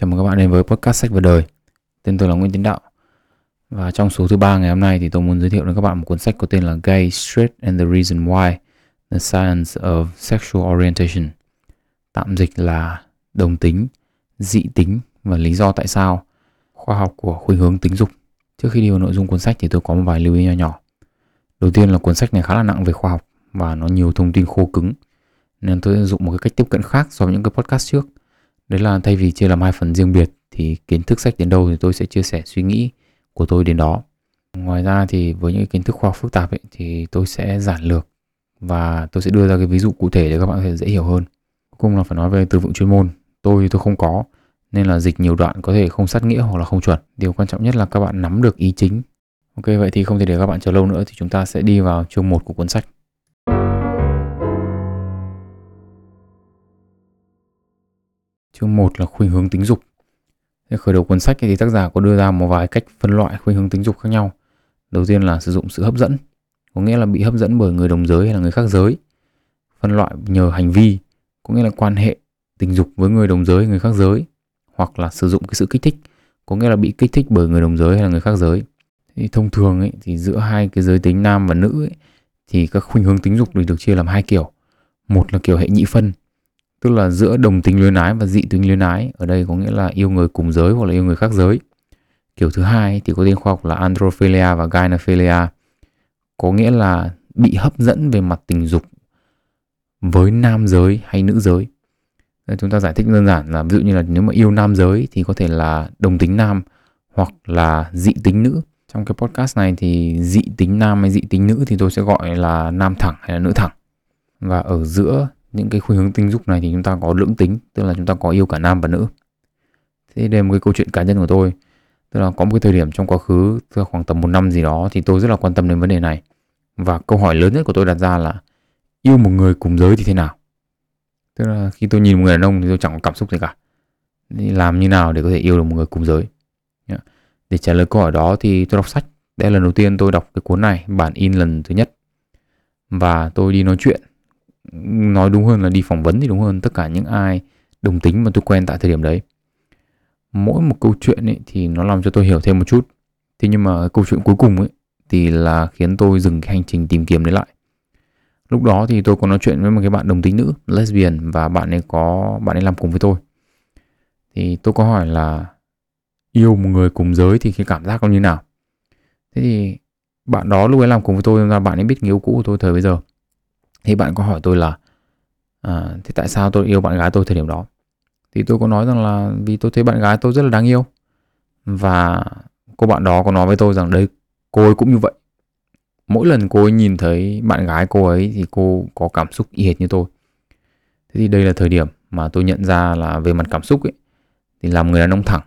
Chào mừng các bạn đến với podcast sách và đời. Tên tôi là Nguyễn Tiến Đạo. Và trong số thứ ba ngày hôm nay thì tôi muốn giới thiệu đến các bạn một cuốn sách có tên là Gay, Straight and the Reason Why: The Science of Sexual Orientation. Tạm dịch là đồng tính, dị tính và lý do tại sao. Khoa học của khuynh hướng tính dục. Trước khi đi vào nội dung cuốn sách thì tôi có một vài lưu ý nhỏ nhỏ. Đầu tiên là cuốn sách này khá là nặng về khoa học và nó nhiều thông tin khô cứng. Nên tôi dùng một cái cách tiếp cận khác so với những cái podcast trước Đấy là thay vì chia làm hai phần riêng biệt thì kiến thức sách đến đâu thì tôi sẽ chia sẻ suy nghĩ của tôi đến đó. Ngoài ra thì với những kiến thức khoa học phức tạp ấy, thì tôi sẽ giản lược và tôi sẽ đưa ra cái ví dụ cụ thể để các bạn có thể dễ hiểu hơn. Cuối cùng là phải nói về từ vựng chuyên môn. Tôi tôi không có nên là dịch nhiều đoạn có thể không sát nghĩa hoặc là không chuẩn. Điều quan trọng nhất là các bạn nắm được ý chính. Ok vậy thì không thể để các bạn chờ lâu nữa thì chúng ta sẽ đi vào chương 1 của cuốn sách. Chương 1 là khuynh hướng tính dục. Để khởi đầu cuốn sách thì tác giả có đưa ra một vài cách phân loại khuynh hướng tính dục khác nhau. Đầu tiên là sử dụng sự hấp dẫn, có nghĩa là bị hấp dẫn bởi người đồng giới hay là người khác giới. Phân loại nhờ hành vi, có nghĩa là quan hệ tình dục với người đồng giới người khác giới. Hoặc là sử dụng cái sự kích thích, có nghĩa là bị kích thích bởi người đồng giới hay là người khác giới. Thì thông thường ấy, thì giữa hai cái giới tính nam và nữ ấy, thì các khuynh hướng tính dục được chia làm hai kiểu. Một là kiểu hệ nhị phân, tức là giữa đồng tính luyến ái và dị tính luyến ái. Ở đây có nghĩa là yêu người cùng giới hoặc là yêu người khác giới. Kiểu thứ hai thì có tên khoa học là androphilia và gynephilia. Có nghĩa là bị hấp dẫn về mặt tình dục với nam giới hay nữ giới. Đây, chúng ta giải thích đơn giản là ví dụ như là nếu mà yêu nam giới thì có thể là đồng tính nam hoặc là dị tính nữ. Trong cái podcast này thì dị tính nam hay dị tính nữ thì tôi sẽ gọi là nam thẳng hay là nữ thẳng. Và ở giữa những cái khuynh hướng tình dục này thì chúng ta có lưỡng tính, tức là chúng ta có yêu cả nam và nữ. Thế đây là một cái câu chuyện cá nhân của tôi. Tức là có một cái thời điểm trong quá khứ, tức là khoảng tầm một năm gì đó, thì tôi rất là quan tâm đến vấn đề này. Và câu hỏi lớn nhất của tôi đặt ra là, yêu một người cùng giới thì thế nào? Tức là khi tôi nhìn một người đàn ông thì tôi chẳng có cảm xúc gì cả. Thì làm như nào để có thể yêu được một người cùng giới? Để trả lời câu hỏi đó thì tôi đọc sách. Đây là lần đầu tiên tôi đọc cái cuốn này, bản in lần thứ nhất. Và tôi đi nói chuyện nói đúng hơn là đi phỏng vấn thì đúng hơn. Tất cả những ai đồng tính mà tôi quen tại thời điểm đấy. Mỗi một câu chuyện ấy thì nó làm cho tôi hiểu thêm một chút. Thế nhưng mà câu chuyện cuối cùng ấy thì là khiến tôi dừng cái hành trình tìm kiếm đấy lại. Lúc đó thì tôi có nói chuyện với một cái bạn đồng tính nữ, lesbian, và bạn ấy có, bạn ấy làm cùng với tôi. Thì tôi có hỏi là, yêu một người cùng giới thì cái cảm giác nó như nào? Thế thì bạn đó lúc ấy làm cùng với tôi ra bạn ấy biết người yêu cũ của tôi thời bây giờ thì bạn có hỏi tôi là à, thế tại sao tôi yêu bạn gái tôi thời điểm đó? Thì tôi có nói rằng là vì tôi thấy bạn gái tôi rất là đáng yêu. Và cô bạn đó có nói với tôi rằng đây cô ấy cũng như vậy. Mỗi lần cô ấy nhìn thấy bạn gái cô ấy thì cô có cảm xúc y hệt như tôi. Thế thì đây là thời điểm mà tôi nhận ra là về mặt cảm xúc ấy thì làm người đàn ông thẳng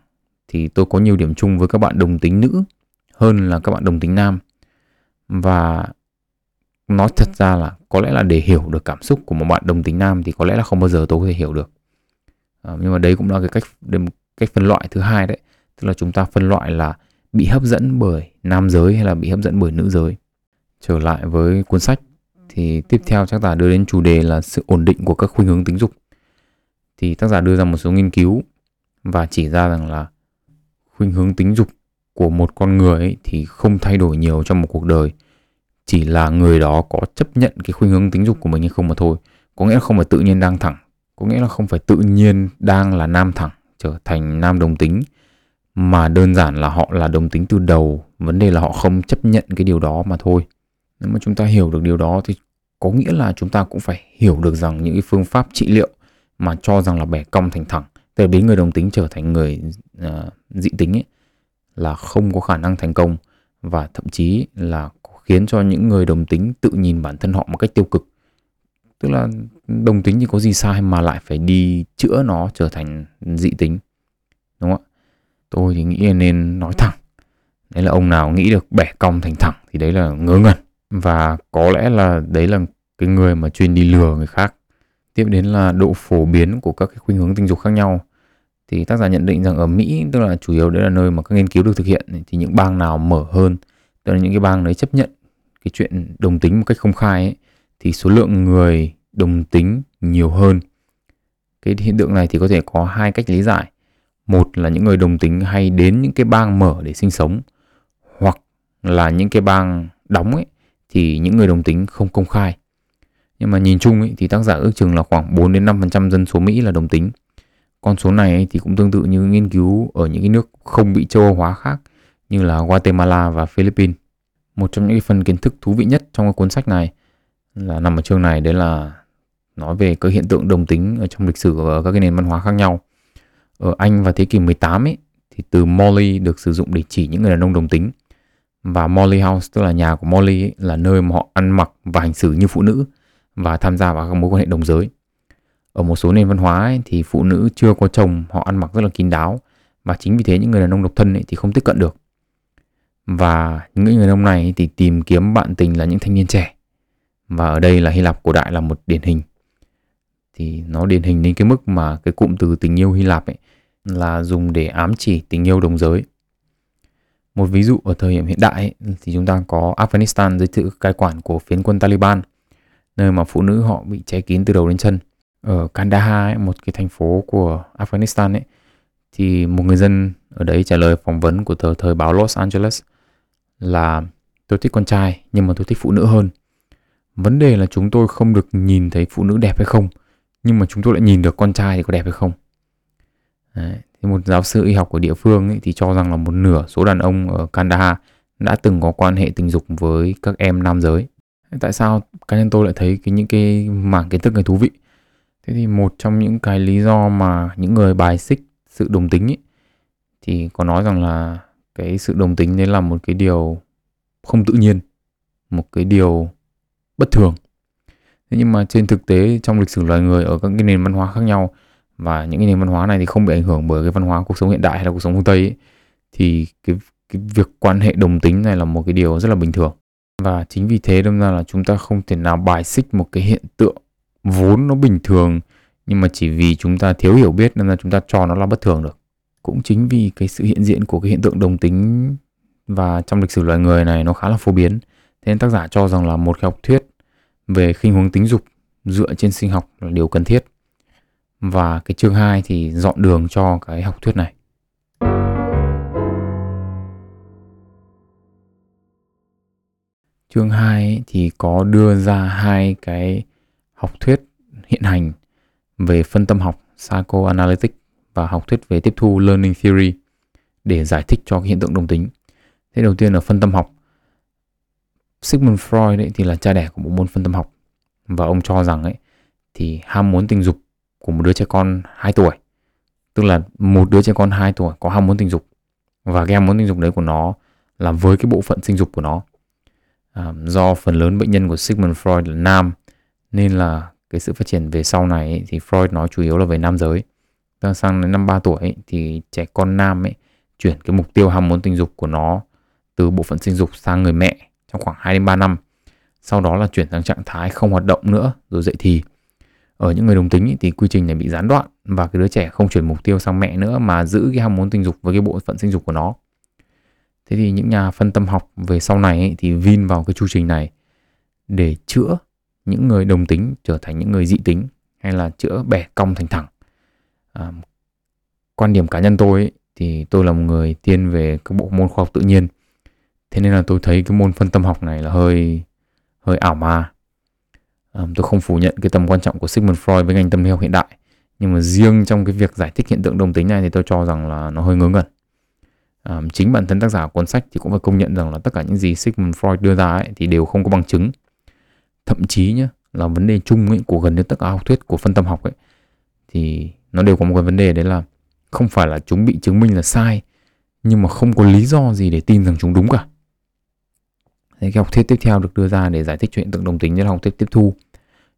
thì tôi có nhiều điểm chung với các bạn đồng tính nữ hơn là các bạn đồng tính nam. Và nói thật ra là có lẽ là để hiểu được cảm xúc của một bạn đồng tính nam thì có lẽ là không bao giờ tôi có thể hiểu được. À, nhưng mà đấy cũng là cái cách cách phân loại thứ hai đấy. Tức là chúng ta phân loại là bị hấp dẫn bởi nam giới hay là bị hấp dẫn bởi nữ giới. Trở lại với cuốn sách thì tiếp theo tác giả đưa đến chủ đề là sự ổn định của các khuynh hướng tính dục. Thì tác giả đưa ra một số nghiên cứu và chỉ ra rằng là khuynh hướng tính dục của một con người ấy thì không thay đổi nhiều trong một cuộc đời chỉ là người đó có chấp nhận cái khuynh hướng tính dục của mình hay không mà thôi. Có nghĩa là không phải tự nhiên đang thẳng có nghĩa là không phải tự nhiên đang là nam thẳng trở thành nam đồng tính mà đơn giản là họ là đồng tính từ đầu. Vấn đề là họ không chấp nhận cái điều đó mà thôi. Nếu mà chúng ta hiểu được điều đó thì có nghĩa là chúng ta cũng phải hiểu được rằng những cái phương pháp trị liệu mà cho rằng là bẻ cong thành thẳng từ biến người đồng tính trở thành người uh, dị tính ấy là không có khả năng thành công và thậm chí là khiến cho những người đồng tính tự nhìn bản thân họ một cách tiêu cực. Tức là đồng tính thì có gì sai mà lại phải đi chữa nó trở thành dị tính, đúng không ạ? Tôi thì nghĩ là nên nói thẳng. Đấy là ông nào nghĩ được bẻ cong thành thẳng thì đấy là ngớ ngẩn. Và có lẽ là đấy là cái người mà chuyên đi lừa người khác. Tiếp đến là độ phổ biến của các cái khuynh hướng tình dục khác nhau. Thì tác giả nhận định rằng ở Mỹ, tức là chủ yếu đấy là nơi mà các nghiên cứu được thực hiện, thì những bang nào mở hơn, tức là những cái bang đấy chấp nhận cái chuyện đồng tính một cách công khai ấy, thì số lượng người đồng tính nhiều hơn cái hiện tượng này thì có thể có hai cách lý giải một là những người đồng tính hay đến những cái bang mở để sinh sống hoặc là những cái bang đóng ấy thì những người đồng tính không công khai. Nhưng mà nhìn chung ấy, thì tác giả ước chừng là khoảng 4 đến 5% dân số Mỹ là đồng tính. Con số này ấy, thì cũng tương tự như nghiên cứu ở những cái nước không bị châu Âu hóa khác như là Guatemala và Philippines. Một trong những phần kiến thức thú vị nhất trong cái cuốn sách này là nằm ở chương này đấy là nói về cái hiện tượng đồng tính ở trong lịch sử ở các cái nền văn hóa khác nhau. Ở Anh vào thế kỷ 18 ấy thì từ Molly được sử dụng để chỉ những người đàn ông đồng tính và Molly House tức là nhà của Molly ấy, là nơi mà họ ăn mặc và hành xử như phụ nữ và tham gia vào các mối quan hệ đồng giới. Ở một số nền văn hóa ấy, thì phụ nữ chưa có chồng họ ăn mặc rất là kín đáo và chính vì thế những người đàn ông độc thân ấy, thì không tiếp cận được. Và những người đàn ông này thì tìm kiếm bạn tình là những thanh niên trẻ. Và ở đây là Hy Lạp cổ đại là một điển hình. Thì nó điển hình đến cái mức mà cái cụm từ tình yêu Hy Lạp ấy là dùng để ám chỉ tình yêu đồng giới. Một ví dụ ở thời điểm hiện đại ấy, thì chúng ta có Afghanistan dưới sự cai quản của phiến quân Taliban, nơi mà phụ nữ họ bị che kín từ đầu đến chân. Ở Kandahar, ấy, một cái thành phố của Afghanistan ấy, thì một người dân ở đấy trả lời phỏng vấn của tờ thời báo Los Angeles là tôi thích con trai nhưng mà tôi thích phụ nữ hơn. Vấn đề là chúng tôi không được nhìn thấy phụ nữ đẹp hay không, nhưng mà chúng tôi lại nhìn được con trai thì có đẹp hay không. Đấy. Thì một giáo sư y học của địa phương ấy, thì cho rằng là một nửa số đàn ông ở Kandahar đã từng có quan hệ tình dục với các em nam giới. Tại sao cá nhân tôi lại thấy cái những cái mảng kiến thức này thú vị? Thế thì một trong những cái lý do mà những người bài xích sự đồng tính ấy, thì có nói rằng là cái sự đồng tính đấy là một cái điều không tự nhiên, một cái điều bất thường. Thế nhưng mà trên thực tế trong lịch sử loài người ở các cái nền văn hóa khác nhau và những cái nền văn hóa này thì không bị ảnh hưởng bởi cái văn hóa cuộc sống hiện đại hay là cuộc sống phương Tây ấy, thì cái cái việc quan hệ đồng tính này là một cái điều rất là bình thường. Và chính vì thế đâm ra là chúng ta không thể nào bài xích một cái hiện tượng vốn nó bình thường nhưng mà chỉ vì chúng ta thiếu hiểu biết nên là chúng ta cho nó là bất thường được. Cũng chính vì cái sự hiện diện của cái hiện tượng đồng tính và trong lịch sử loài người này nó khá là phổ biến. Thế nên tác giả cho rằng là một cái học thuyết về khinh hướng tính dục dựa trên sinh học là điều cần thiết. Và cái chương 2 thì dọn đường cho cái học thuyết này. Chương 2 thì có đưa ra hai cái học thuyết hiện hành về phân tâm học, psychoanalytic và học thuyết về tiếp thu learning theory để giải thích cho cái hiện tượng đồng tính. Thế đầu tiên là phân tâm học. Sigmund Freud ấy thì là cha đẻ của bộ môn phân tâm học và ông cho rằng ấy thì ham muốn tình dục của một đứa trẻ con 2 tuổi tức là một đứa trẻ con 2 tuổi có ham muốn tình dục và cái ham muốn tình dục đấy của nó là với cái bộ phận sinh dục của nó à, do phần lớn bệnh nhân của Sigmund Freud là nam nên là cái sự phát triển về sau này ấy, thì Freud nói chủ yếu là về nam giới đang sang đến năm 3 tuổi ấy, thì trẻ con nam ấy chuyển cái mục tiêu ham muốn tình dục của nó từ bộ phận sinh dục sang người mẹ trong khoảng 2 đến 3 năm. Sau đó là chuyển sang trạng thái không hoạt động nữa rồi dậy thì. Ở những người đồng tính ấy, thì quy trình này bị gián đoạn và cái đứa trẻ không chuyển mục tiêu sang mẹ nữa mà giữ cái ham muốn tình dục với cái bộ phận sinh dục của nó. Thế thì những nhà phân tâm học về sau này ấy, thì vin vào cái chu trình này để chữa những người đồng tính trở thành những người dị tính hay là chữa bẻ cong thành thẳng à, quan điểm cá nhân tôi ấy, thì tôi là một người thiên về các bộ môn khoa học tự nhiên. Thế nên là tôi thấy cái môn phân tâm học này là hơi hơi ảo ma à, tôi không phủ nhận cái tầm quan trọng của Sigmund Freud với ngành tâm lý học hiện đại. Nhưng mà riêng trong cái việc giải thích hiện tượng đồng tính này thì tôi cho rằng là nó hơi ngớ ngẩn. À, chính bản thân tác giả cuốn sách thì cũng phải công nhận rằng là tất cả những gì Sigmund Freud đưa ra ấy, thì đều không có bằng chứng. Thậm chí nhé là vấn đề chung ấy, của gần như tất cả học thuyết của phân tâm học ấy thì nó đều có một cái vấn đề đấy là không phải là chúng bị chứng minh là sai nhưng mà không có lý do gì để tin rằng chúng đúng cả Thế cái học thuyết tiếp theo được đưa ra để giải thích chuyện tượng đồng tính như là học thuyết tiếp thu.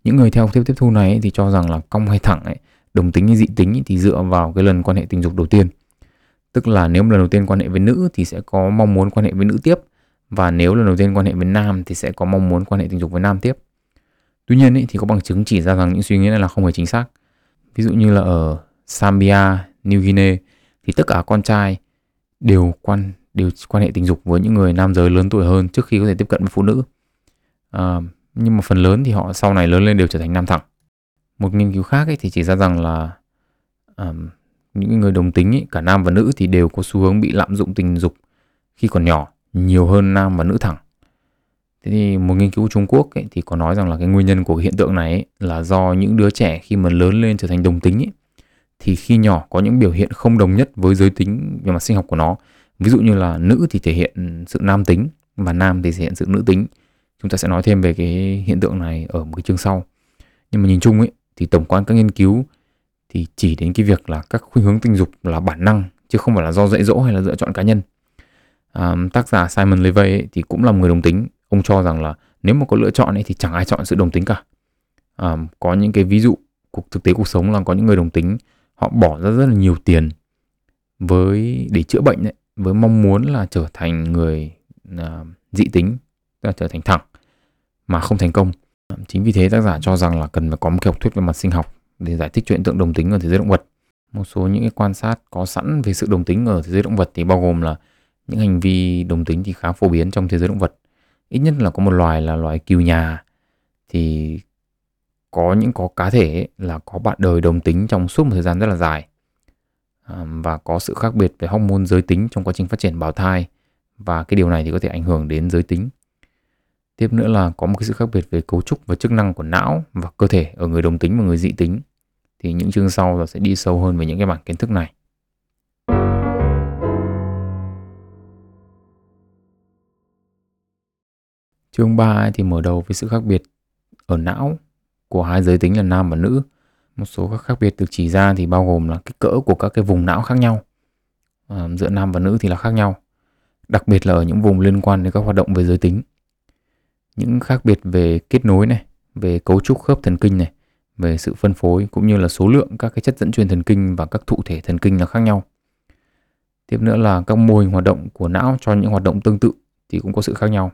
Những người theo học thuyết tiếp thu này thì cho rằng là cong hay thẳng ấy, đồng tính hay dị tính thì dựa vào cái lần quan hệ tình dục đầu tiên. Tức là nếu lần đầu tiên quan hệ với nữ thì sẽ có mong muốn quan hệ với nữ tiếp và nếu lần đầu tiên quan hệ với nam thì sẽ có mong muốn quan hệ tình dục với nam tiếp. Tuy nhiên ấy, thì có bằng chứng chỉ ra rằng những suy nghĩ này là không hề chính xác. Ví dụ như là ở Zambia, New Guinea thì tất cả con trai đều quan đều quan hệ tình dục với những người nam giới lớn tuổi hơn trước khi có thể tiếp cận với phụ nữ. À, nhưng mà phần lớn thì họ sau này lớn lên đều trở thành nam thẳng. Một nghiên cứu khác ấy thì chỉ ra rằng là um, những người đồng tính ấy, cả nam và nữ thì đều có xu hướng bị lạm dụng tình dục khi còn nhỏ nhiều hơn nam và nữ thẳng. Thế thì một nghiên cứu Trung Quốc ấy, thì có nói rằng là cái nguyên nhân của cái hiện tượng này ấy, là do những đứa trẻ khi mà lớn lên trở thành đồng tính ấy, thì khi nhỏ có những biểu hiện không đồng nhất với giới tính về mặt sinh học của nó. Ví dụ như là nữ thì thể hiện sự nam tính và nam thì thể hiện sự nữ tính. Chúng ta sẽ nói thêm về cái hiện tượng này ở một cái chương sau. Nhưng mà nhìn chung ấy thì tổng quan các nghiên cứu thì chỉ đến cái việc là các khuynh hướng tình dục là bản năng chứ không phải là do dạy dỗ hay là lựa chọn cá nhân. À, tác giả Simon Levay ấy, thì cũng là một người đồng tính. Ông cho rằng là nếu mà có lựa chọn ấy thì chẳng ai chọn sự đồng tính cả. À, có những cái ví dụ cuộc thực tế cuộc sống là có những người đồng tính họ bỏ ra rất là nhiều tiền với để chữa bệnh ấy, với mong muốn là trở thành người à, dị tính, tức là trở thành thẳng mà không thành công. Chính vì thế tác giả cho rằng là cần phải có một cái học thuyết về mặt sinh học để giải thích chuyện tượng đồng tính ở thế giới động vật. Một số những cái quan sát có sẵn về sự đồng tính ở thế giới động vật thì bao gồm là những hành vi đồng tính thì khá phổ biến trong thế giới động vật. Ít nhất là có một loài là loài cừu nhà thì có những có cá thể là có bạn đời đồng tính trong suốt một thời gian rất là dài và có sự khác biệt về hormone giới tính trong quá trình phát triển bào thai và cái điều này thì có thể ảnh hưởng đến giới tính. Tiếp nữa là có một cái sự khác biệt về cấu trúc và chức năng của não và cơ thể ở người đồng tính và người dị tính. Thì những chương sau là sẽ đi sâu hơn về những cái bản kiến thức này. Chương 3 thì mở đầu với sự khác biệt ở não của hai giới tính là nam và nữ. Một số các khác biệt được chỉ ra thì bao gồm là kích cỡ của các cái vùng não khác nhau. À, giữa nam và nữ thì là khác nhau. Đặc biệt là ở những vùng liên quan đến các hoạt động về giới tính. Những khác biệt về kết nối này, về cấu trúc khớp thần kinh này, về sự phân phối cũng như là số lượng các cái chất dẫn truyền thần kinh và các thụ thể thần kinh là khác nhau. Tiếp nữa là các mô hình hoạt động của não cho những hoạt động tương tự thì cũng có sự khác nhau.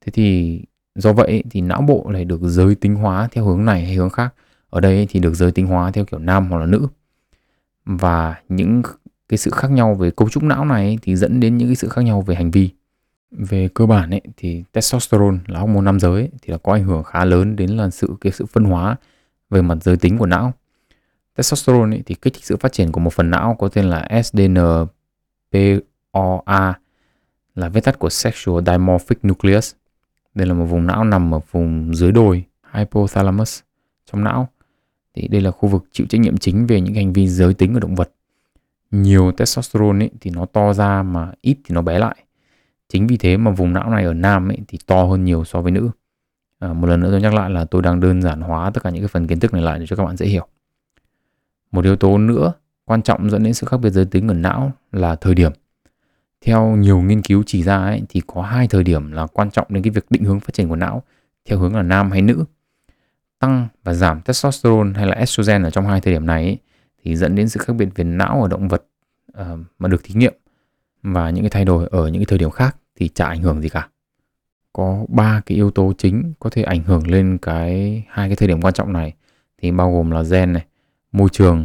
Thế thì Do vậy thì não bộ này được giới tính hóa theo hướng này hay hướng khác. Ở đây thì được giới tính hóa theo kiểu nam hoặc là nữ. Và những cái sự khác nhau về cấu trúc não này thì dẫn đến những cái sự khác nhau về hành vi. Về cơ bản ấy, thì testosterone là hormone nam giới ấy, thì là có ảnh hưởng khá lớn đến là sự cái sự phân hóa về mặt giới tính của não. Testosterone ấy, thì kích thích sự phát triển của một phần não có tên là SDNPOA là viết tắt của Sexual Dimorphic Nucleus đây là một vùng não nằm ở vùng dưới đồi hypothalamus trong não. Thì đây là khu vực chịu trách nhiệm chính về những hành vi giới tính của động vật. Nhiều testosterone ấy, thì nó to ra mà ít thì nó bé lại. Chính vì thế mà vùng não này ở nam ấy, thì to hơn nhiều so với nữ. À, một lần nữa tôi nhắc lại là tôi đang đơn giản hóa tất cả những cái phần kiến thức này lại để cho các bạn dễ hiểu. Một yếu tố nữa quan trọng dẫn đến sự khác biệt giới tính ở não là thời điểm theo nhiều nghiên cứu chỉ ra ấy, thì có hai thời điểm là quan trọng đến cái việc định hướng phát triển của não theo hướng là nam hay nữ. Tăng và giảm testosterone hay là estrogen ở trong hai thời điểm này ấy, thì dẫn đến sự khác biệt về não ở động vật uh, mà được thí nghiệm và những cái thay đổi ở những cái thời điểm khác thì chả ảnh hưởng gì cả. Có ba cái yếu tố chính có thể ảnh hưởng lên cái hai cái thời điểm quan trọng này thì bao gồm là gen này, môi trường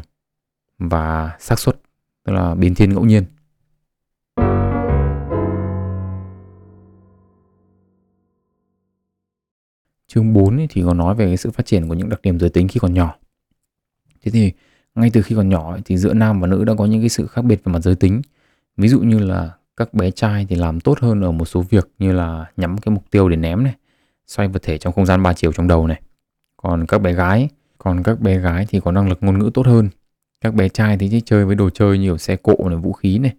và xác suất tức là biến thiên ngẫu nhiên. Chương 4 thì có nói về cái sự phát triển của những đặc điểm giới tính khi còn nhỏ. Thế thì ngay từ khi còn nhỏ thì giữa nam và nữ đã có những cái sự khác biệt về mặt giới tính. Ví dụ như là các bé trai thì làm tốt hơn ở một số việc như là nhắm cái mục tiêu để ném này, xoay vật thể trong không gian ba chiều trong đầu này. Còn các bé gái, còn các bé gái thì có năng lực ngôn ngữ tốt hơn. Các bé trai thì chơi với đồ chơi như xe cộ này, vũ khí này.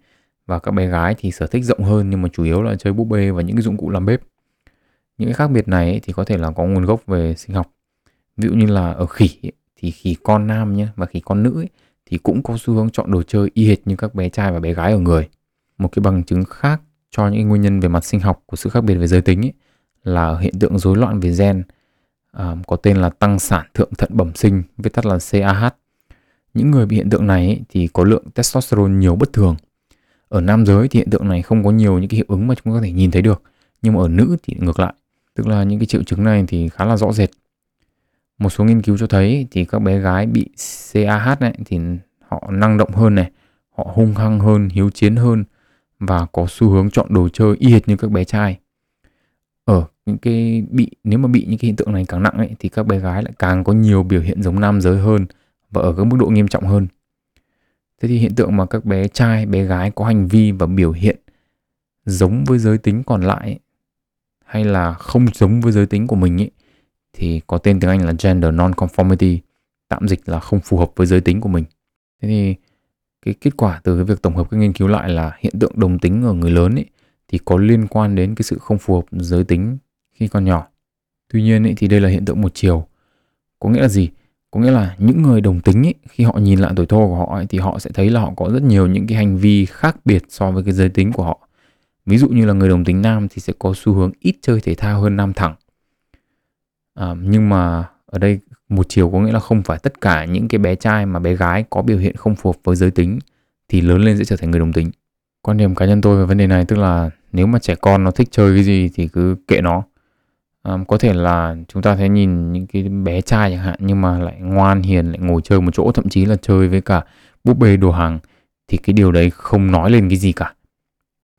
Và các bé gái thì sở thích rộng hơn nhưng mà chủ yếu là chơi búp bê và những cái dụng cụ làm bếp. Những cái khác biệt này ấy, thì có thể là có nguồn gốc về sinh học. Ví dụ như là ở khỉ ấy, thì khỉ con nam nhé và khỉ con nữ ấy, thì cũng có xu hướng chọn đồ chơi y hệt như các bé trai và bé gái ở người. Một cái bằng chứng khác cho những nguyên nhân về mặt sinh học của sự khác biệt về giới tính ấy, là hiện tượng rối loạn về gen à, có tên là tăng sản thượng thận bẩm sinh, viết tắt là CAH. Những người bị hiện tượng này ấy, thì có lượng testosterone nhiều bất thường. Ở nam giới thì hiện tượng này không có nhiều những cái hiệu ứng mà chúng ta có thể nhìn thấy được, nhưng mà ở nữ thì ngược lại. Tức là những cái triệu chứng này thì khá là rõ rệt. Một số nghiên cứu cho thấy thì các bé gái bị CAH này thì họ năng động hơn này, họ hung hăng hơn, hiếu chiến hơn và có xu hướng chọn đồ chơi y hệt như các bé trai. Ở những cái bị nếu mà bị những cái hiện tượng này càng nặng ấy thì các bé gái lại càng có nhiều biểu hiện giống nam giới hơn và ở các mức độ nghiêm trọng hơn. Thế thì hiện tượng mà các bé trai, bé gái có hành vi và biểu hiện giống với giới tính còn lại ấy, hay là không giống với giới tính của mình ấy, thì có tên tiếng Anh là gender nonconformity tạm dịch là không phù hợp với giới tính của mình. Thế thì cái kết quả từ cái việc tổng hợp các nghiên cứu lại là hiện tượng đồng tính ở người lớn ấy, thì có liên quan đến cái sự không phù hợp giới tính khi còn nhỏ. Tuy nhiên ấy, thì đây là hiện tượng một chiều. Có nghĩa là gì? Có nghĩa là những người đồng tính ấy, khi họ nhìn lại tuổi thơ của họ ấy, thì họ sẽ thấy là họ có rất nhiều những cái hành vi khác biệt so với cái giới tính của họ. Ví dụ như là người đồng tính nam thì sẽ có xu hướng ít chơi thể thao hơn nam thẳng. À, nhưng mà ở đây một chiều có nghĩa là không phải tất cả những cái bé trai mà bé gái có biểu hiện không phù hợp với giới tính thì lớn lên sẽ trở thành người đồng tính. Quan điểm cá nhân tôi về vấn đề này tức là nếu mà trẻ con nó thích chơi cái gì thì cứ kệ nó à, có thể là chúng ta sẽ nhìn những cái bé trai chẳng hạn nhưng mà lại ngoan hiền lại ngồi chơi một chỗ thậm chí là chơi với cả búp bê đồ hàng thì cái điều đấy không nói lên cái gì cả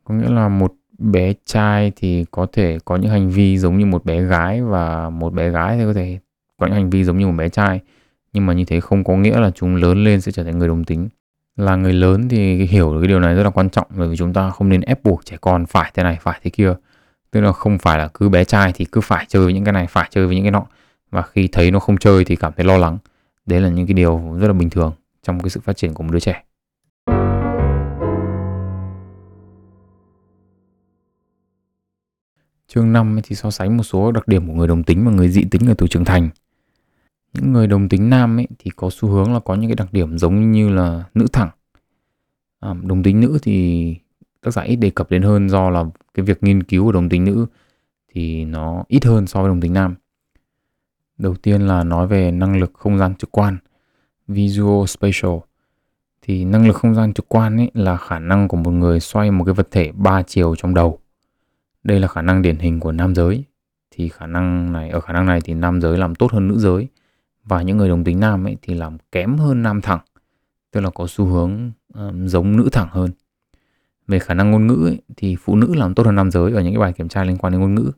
có nghĩa là một bé trai thì có thể có những hành vi giống như một bé gái và một bé gái thì có thể có những hành vi giống như một bé trai. Nhưng mà như thế không có nghĩa là chúng lớn lên sẽ trở thành người đồng tính. Là người lớn thì hiểu được cái điều này rất là quan trọng bởi vì chúng ta không nên ép buộc trẻ con phải thế này, phải thế kia. Tức là không phải là cứ bé trai thì cứ phải chơi với những cái này, phải chơi với những cái nọ. Và khi thấy nó không chơi thì cảm thấy lo lắng. Đấy là những cái điều rất là bình thường trong cái sự phát triển của một đứa trẻ. Chương 5 thì so sánh một số đặc điểm của người đồng tính và người dị tính ở tuổi trưởng thành. Những người đồng tính nam ấy thì có xu hướng là có những cái đặc điểm giống như là nữ thẳng. À, đồng tính nữ thì tác giả ít đề cập đến hơn do là cái việc nghiên cứu của đồng tính nữ thì nó ít hơn so với đồng tính nam. Đầu tiên là nói về năng lực không gian trực quan, visual spatial. Thì năng lực không gian trực quan ấy là khả năng của một người xoay một cái vật thể ba chiều trong đầu. Đây là khả năng điển hình của nam giới. Thì khả năng này ở khả năng này thì nam giới làm tốt hơn nữ giới và những người đồng tính nam ấy thì làm kém hơn nam thẳng, tức là có xu hướng um, giống nữ thẳng hơn về khả năng ngôn ngữ ấy, thì phụ nữ làm tốt hơn nam giới ở những cái bài kiểm tra liên quan đến ngôn ngữ.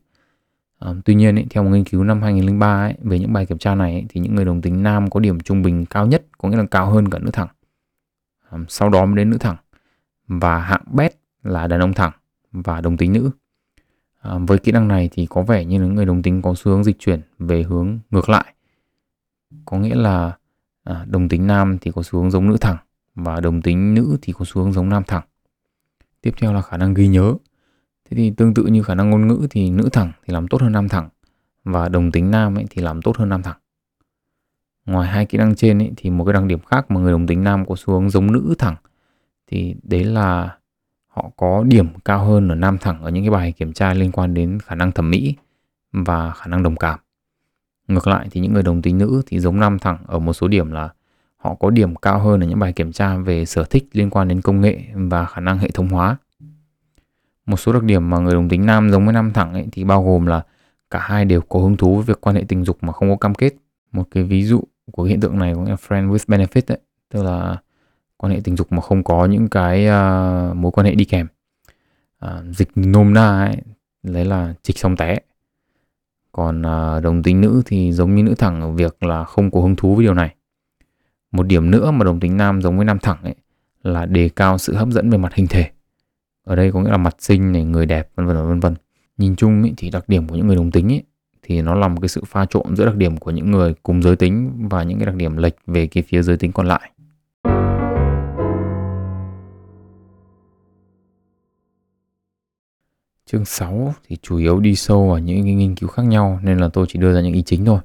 um, tuy nhiên ấy, theo một nghiên cứu năm 2003 ấy, về những bài kiểm tra này ấy, thì những người đồng tính nam có điểm trung bình cao nhất, có nghĩa là cao hơn cả nữ thẳng. um, sau đó mới đến nữ thẳng và hạng bét là đàn ông thẳng và đồng tính nữ. À, với kỹ năng này thì có vẻ như những người đồng tính có xu hướng dịch chuyển về hướng ngược lại. Có nghĩa là à, đồng tính nam thì có xu hướng giống nữ thẳng và đồng tính nữ thì có xu hướng giống nam thẳng. Tiếp theo là khả năng ghi nhớ. Thế thì tương tự như khả năng ngôn ngữ thì nữ thẳng thì làm tốt hơn nam thẳng và đồng tính nam ấy thì làm tốt hơn nam thẳng. Ngoài hai kỹ năng trên ấy, thì một cái đặc điểm khác mà người đồng tính nam có xu hướng giống nữ thẳng thì đấy là họ có điểm cao hơn ở nam thẳng ở những cái bài kiểm tra liên quan đến khả năng thẩm mỹ và khả năng đồng cảm. Ngược lại thì những người đồng tính nữ thì giống nam thẳng ở một số điểm là họ có điểm cao hơn ở những bài kiểm tra về sở thích liên quan đến công nghệ và khả năng hệ thống hóa. Một số đặc điểm mà người đồng tính nam giống với nam thẳng ấy thì bao gồm là cả hai đều có hứng thú với việc quan hệ tình dục mà không có cam kết. Một cái ví dụ của hiện tượng này cũng là friend with benefit ấy, tức là quan hệ tình dục mà không có những cái uh, mối quan hệ đi kèm. Uh, dịch nôm na ấy, đấy là trịch xong té. Còn uh, đồng tính nữ thì giống như nữ thẳng ở việc là không có hứng thú với điều này một điểm nữa mà đồng tính nam giống với nam thẳng ấy là đề cao sự hấp dẫn về mặt hình thể. Ở đây có nghĩa là mặt xinh này, người đẹp vân vân vân vân. Nhìn chung ấy, thì đặc điểm của những người đồng tính ấy, thì nó là một cái sự pha trộn giữa đặc điểm của những người cùng giới tính và những cái đặc điểm lệch về cái phía giới tính còn lại. Chương 6 thì chủ yếu đi sâu vào những cái nghiên cứu khác nhau nên là tôi chỉ đưa ra những ý chính thôi.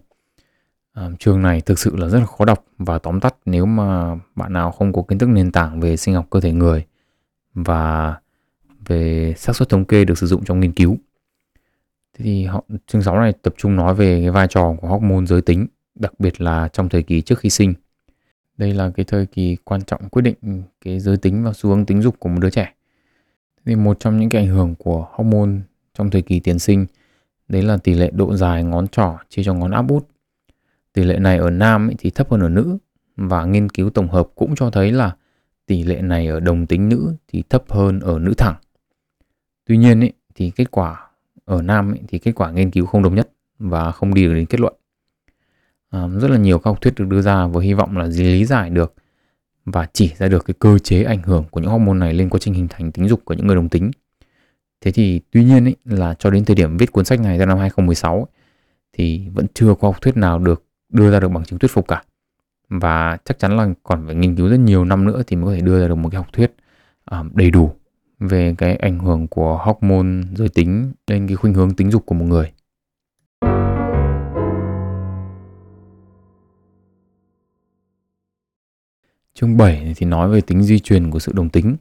À, chương này thực sự là rất là khó đọc và tóm tắt nếu mà bạn nào không có kiến thức nền tảng về sinh học cơ thể người và về xác suất thống kê được sử dụng trong nghiên cứu. Thế thì họ, chương 6 này tập trung nói về cái vai trò của hormone giới tính, đặc biệt là trong thời kỳ trước khi sinh. Đây là cái thời kỳ quan trọng quyết định cái giới tính và xu hướng tính dục của một đứa trẻ. Thì một trong những cái ảnh hưởng của hormone trong thời kỳ tiền sinh đấy là tỷ lệ độ dài ngón trỏ chia cho ngón áp út Tỷ lệ này ở nam thì thấp hơn ở nữ và nghiên cứu tổng hợp cũng cho thấy là tỷ lệ này ở đồng tính nữ thì thấp hơn ở nữ thẳng. Tuy nhiên ý, thì kết quả ở nam ý, thì kết quả nghiên cứu không đồng nhất và không đi được đến kết luận. À, rất là nhiều các học thuyết được đưa ra với hy vọng là lý giải được và chỉ ra được cái cơ chế ảnh hưởng của những hormone này lên quá trình hình thành tính dục của những người đồng tính. Thế thì tuy nhiên ấy, là cho đến thời điểm viết cuốn sách này ra năm 2016 ấy, thì vẫn chưa có học thuyết nào được đưa ra được bằng chứng thuyết phục cả. Và chắc chắn là còn phải nghiên cứu rất nhiều năm nữa thì mới có thể đưa ra được một cái học thuyết à, đầy đủ về cái ảnh hưởng của hormone giới tính lên cái khuynh hướng tính dục của một người. Chương 7 thì nói về tính di truyền của sự đồng tính.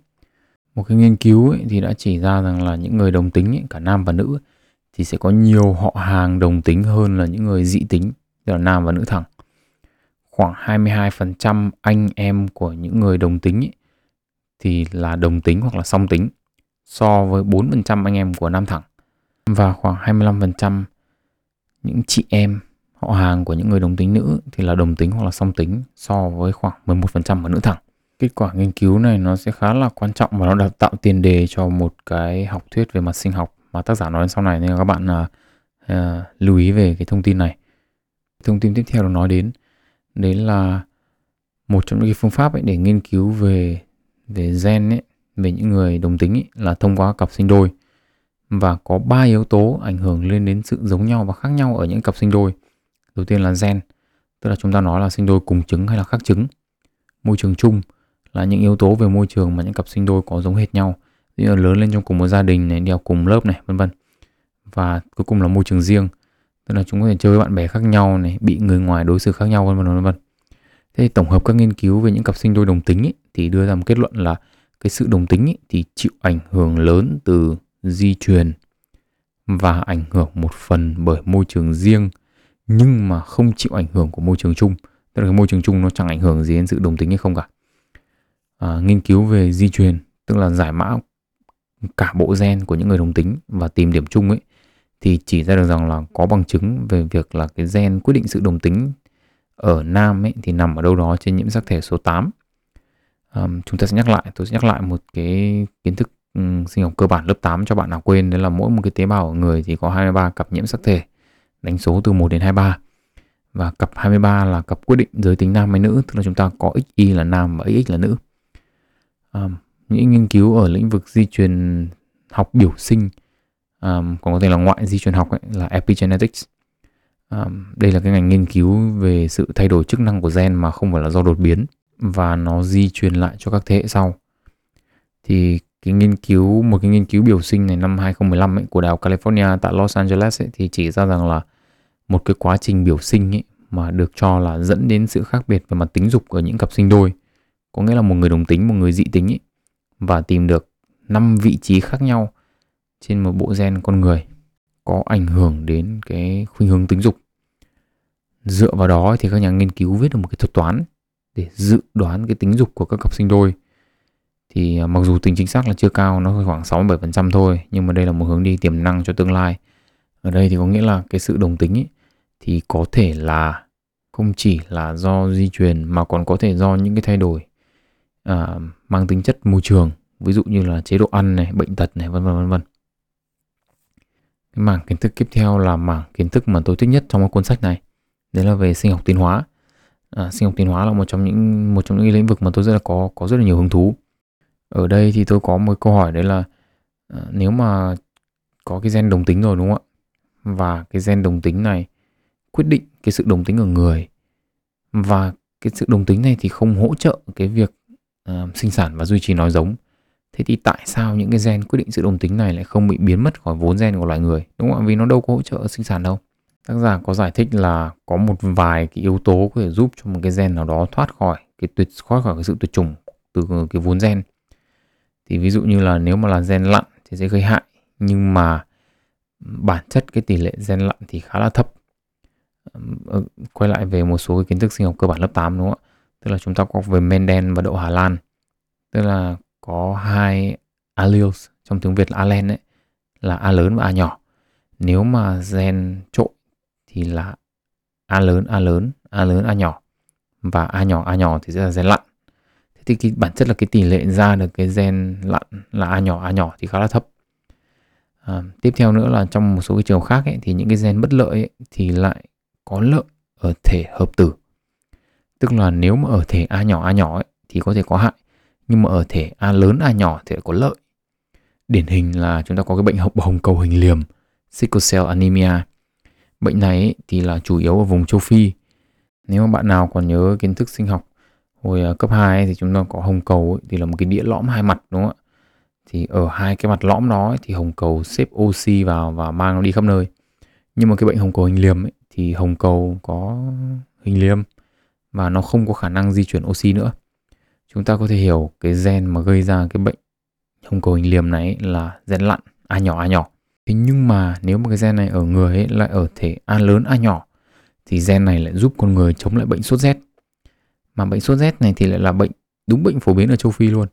Một cái nghiên cứu ấy thì đã chỉ ra rằng là những người đồng tính ấy, cả nam và nữ thì sẽ có nhiều họ hàng đồng tính hơn là những người dị tính, tức là nam và nữ thẳng. Khoảng 22% anh em của những người đồng tính ấy, thì là đồng tính hoặc là song tính so với 4% anh em của nam thẳng và khoảng 25% những chị em họ hàng của những người đồng tính nữ thì là đồng tính hoặc là song tính so với khoảng 11% ở nữ thẳng. Kết quả nghiên cứu này nó sẽ khá là quan trọng và nó đã tạo tiền đề cho một cái học thuyết về mặt sinh học mà tác giả nói đến sau này nên các bạn uh, uh, lưu ý về cái thông tin này. Thông tin tiếp theo nó nói đến đấy là một trong những cái phương pháp ấy để nghiên cứu về về gen ấy, về những người đồng tính ấy, là thông qua cặp sinh đôi và có ba yếu tố ảnh hưởng lên đến sự giống nhau và khác nhau ở những cặp sinh đôi. Đầu tiên là gen, tức là chúng ta nói là sinh đôi cùng trứng hay là khác trứng. Môi trường chung là những yếu tố về môi trường mà những cặp sinh đôi có giống hệt nhau, ví dụ lớn lên trong cùng một gia đình này, đi học cùng lớp này, vân vân. Và cuối cùng là môi trường riêng, tức là chúng có thể chơi với bạn bè khác nhau này, bị người ngoài đối xử khác nhau vân vân vân vân. Thế thì tổng hợp các nghiên cứu về những cặp sinh đôi đồng tính ý, thì đưa ra một kết luận là cái sự đồng tính ý, thì chịu ảnh hưởng lớn từ di truyền và ảnh hưởng một phần bởi môi trường riêng nhưng mà không chịu ảnh hưởng của môi trường chung. Tức là cái môi trường chung nó chẳng ảnh hưởng gì đến sự đồng tính hay không cả. À, nghiên cứu về di truyền tức là giải mã cả bộ gen của những người đồng tính và tìm điểm chung ấy thì chỉ ra được rằng là có bằng chứng về việc là cái gen quyết định sự đồng tính ở nam ấy thì nằm ở đâu đó trên nhiễm sắc thể số 8 à, chúng ta sẽ nhắc lại tôi sẽ nhắc lại một cái kiến thức um, sinh học cơ bản lớp 8 cho bạn nào quên. Đấy là mỗi một cái tế bào ở người thì có 23 cặp nhiễm sắc thể đánh số từ 1 đến 23 và cặp 23 là cặp quyết định giới tính nam hay nữ tức là chúng ta có XY là nam và XX là nữ. À, những nghiên cứu ở lĩnh vực di truyền học biểu sinh à, còn có thể là ngoại di truyền học ấy, là epigenetics. À, đây là cái ngành nghiên cứu về sự thay đổi chức năng của gen mà không phải là do đột biến và nó di truyền lại cho các thế hệ sau. Thì cái nghiên cứu một cái nghiên cứu biểu sinh này năm 2015 ấy, của Đại học California tại Los Angeles ấy, thì chỉ ra rằng là một cái quá trình biểu sinh ấy, mà được cho là dẫn đến sự khác biệt về mặt tính dục ở những cặp sinh đôi. Có nghĩa là một người đồng tính, một người dị tính ấy, và tìm được 5 vị trí khác nhau trên một bộ gen con người có ảnh hưởng đến cái khuynh hướng tính dục. Dựa vào đó thì các nhà nghiên cứu viết được một cái thuật toán để dự đoán cái tính dục của các cặp sinh đôi thì à, mặc dù tính chính xác là chưa cao nó khoảng 67% thôi nhưng mà đây là một hướng đi tiềm năng cho tương lai ở đây thì có nghĩa là cái sự đồng tính ấy, thì có thể là không chỉ là do di truyền mà còn có thể do những cái thay đổi à, mang tính chất môi trường. Ví dụ như là chế độ ăn này bệnh tật này vân vân vân vân. Cái mảng kiến thức tiếp theo là mảng kiến thức mà tôi thích nhất trong cái cuốn sách này. Đấy là về sinh học tiến hóa. À, sinh học tiến hóa là một trong những một trong những lĩnh vực mà tôi rất là có có rất là nhiều hứng thú. Ở đây thì tôi có một câu hỏi đấy là à, nếu mà có cái gen đồng tính rồi đúng không ạ? Và cái gen đồng tính này quyết định cái sự đồng tính ở người. Và cái sự đồng tính này thì không hỗ trợ cái việc uh, sinh sản và duy trì nói giống. Thế thì tại sao những cái gen quyết định sự đồng tính này lại không bị biến mất khỏi vốn gen của loài người? Đúng không ạ? Vì nó đâu có hỗ trợ sinh sản đâu. Tác giả có giải thích là có một vài cái yếu tố có thể giúp cho một cái gen nào đó thoát khỏi cái tuyệt thoát khỏi cái sự tuyệt chủng từ cái vốn gen. Thì ví dụ như là nếu mà là gen lặn thì sẽ gây hại nhưng mà bản chất cái tỷ lệ gen lặn thì khá là thấp. Ờ, quay lại về một số cái kiến thức sinh học cơ bản lớp 8 đúng không ạ? Tức là chúng ta có về Mendel và đậu Hà Lan. Tức là có hai alleles trong tiếng Việt là allen ấy là A lớn và A nhỏ. Nếu mà gen trộn thì là A lớn A lớn A lớn A nhỏ. Và A nhỏ A nhỏ thì sẽ là gen lặn. Thế thì cái bản chất là cái tỷ lệ ra được cái gen lặn là A nhỏ A nhỏ thì khá là thấp. À, tiếp theo nữa là trong một số cái trường khác ấy, thì những cái gen bất lợi ấy, thì lại có lợi ở thể hợp tử. Tức là nếu mà ở thể A nhỏ A nhỏ ấy, thì có thể có hại. Nhưng mà ở thể A lớn A nhỏ thì có lợi. Điển hình là chúng ta có cái bệnh hồng, hồng cầu hình liềm sickle cell anemia. Bệnh này thì là chủ yếu ở vùng châu Phi. Nếu mà bạn nào còn nhớ kiến thức sinh học hồi à, cấp 2 thì chúng ta có hồng cầu thì là một cái đĩa lõm hai mặt đúng không ạ? Thì ở hai cái mặt lõm đó thì hồng cầu xếp oxy vào và mang nó đi khắp nơi. Nhưng mà cái bệnh hồng cầu hình liềm ấy, thì hồng cầu có hình liềm và nó không có khả năng di chuyển oxy nữa. Chúng ta có thể hiểu cái gen mà gây ra cái bệnh hồng cầu hình liềm này là gen lặn, a nhỏ a nhỏ. Thế nhưng mà nếu mà cái gen này ở người ấy lại ở thể a lớn, a nhỏ, thì gen này lại giúp con người chống lại bệnh sốt rét. Mà bệnh sốt rét này thì lại là bệnh đúng bệnh phổ biến ở châu Phi luôn.